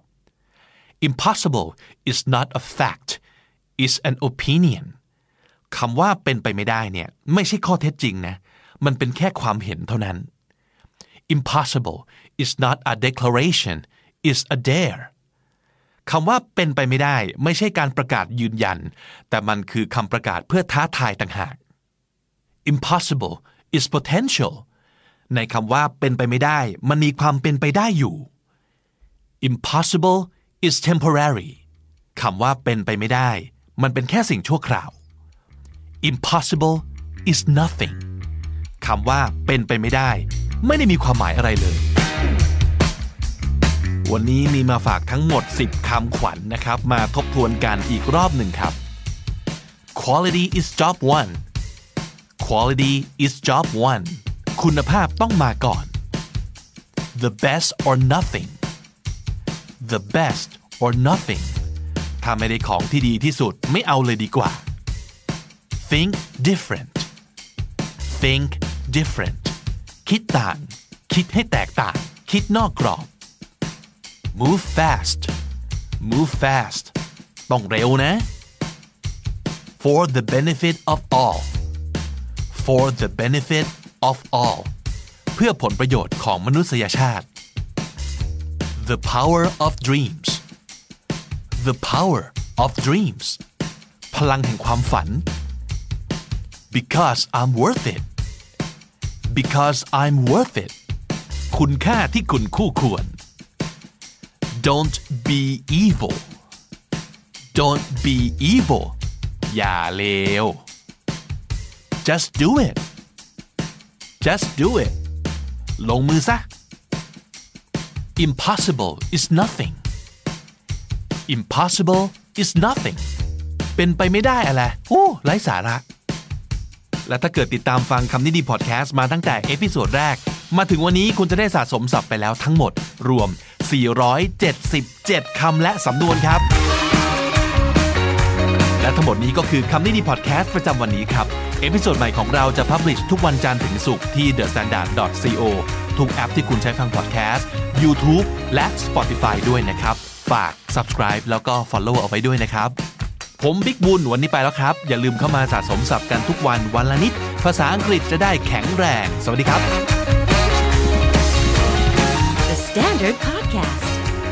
impossible is not a fact is an opinion คำว่าเป็นไปไม่ได้เนี่ยไม่ใช่ข้อเท็จจริงนะมันเป็นแค่ความเห็นเท่านั้น impossible is not a declaration is a dare คำว่าเป็นไปไม่ได้ ไม่ใช่การประกาศยืนยัน แต่มันคือคำประกาศเพื่อท้าทายต่างหาก impossible is potential ในคำว่าเป็นไปไม่ได้ มันมีความเป็นไปได้อยู่ impossible is temporary คำว่าเป็นไปไม่ได้ มันเป็นแค่สิ่งชั่วคราว impossible is nothing คำว่าเป็นไปไม่ได้ ไม่ได้มีความหมายอะไรเลย วันนี้มีมาฝากทั้งหมด 10 คำขวัญนนะครับ มาทบทวนกันอีกรอบหนึ่งครับ quality is job one quality is job one คุณภาพต้องมาก่อน the best or nothing the best or nothing ถ้าไม่ได้ของที่ดีที่สุดไม่เอาเลยดีกว่า think different think different คิดต่าง คิดให้แตกต่าง คิดนอกกรอบ move fast move fast ต้องเร็วนะ for the benefit of all for the benefit of all เพื่อผลประโยชน์ของมนุษยชาติ the power of dreams the power of dreams พลังแห่งความฝัน because I'm worth it because I'm worth it คุณค่าที่คุณคู่ควร don't be evil don't be evil อย่าเลว just do it just do it ลงมือซะ impossible is nothing impossible is nothing เป็นไปไม่ได้อะไรโอ้ไร้สาระ และถ้าเกิดติดตามฟังคำนี้ดีพอดแคสต์มาตั้งแต่ episode แรก มาถึงวันนี้คุณจะได้สะสมศัพท์ไปแล้วทั้งหมดรวม 477 คำและสำนวนครับ และทั้งหมดนี้ก็คือคำนี้ดีพอดแคสต์ประจำวันนี้ครับ episode ใหม่ของเราจะ publish ทุกวันจันทร์ถึงศุกร์ที่ thestandard.co ทุกแอปที่คุณใช้ฟังพอดแคสต์ YouTube และ Spotify ด้วยนะครับ ฝาก subscribe แล้วก็ follow เอาไว้ด้วยนะครับ ผมบิ๊กบุญวันนี้ไปแล้วครับ อย่าลืมเข้ามาสะสมศัพท์กันทุกวันวันละนิด ภาษาอังกฤษจะได้แข็งแรง สวัสดีครับ The Standard Podcast,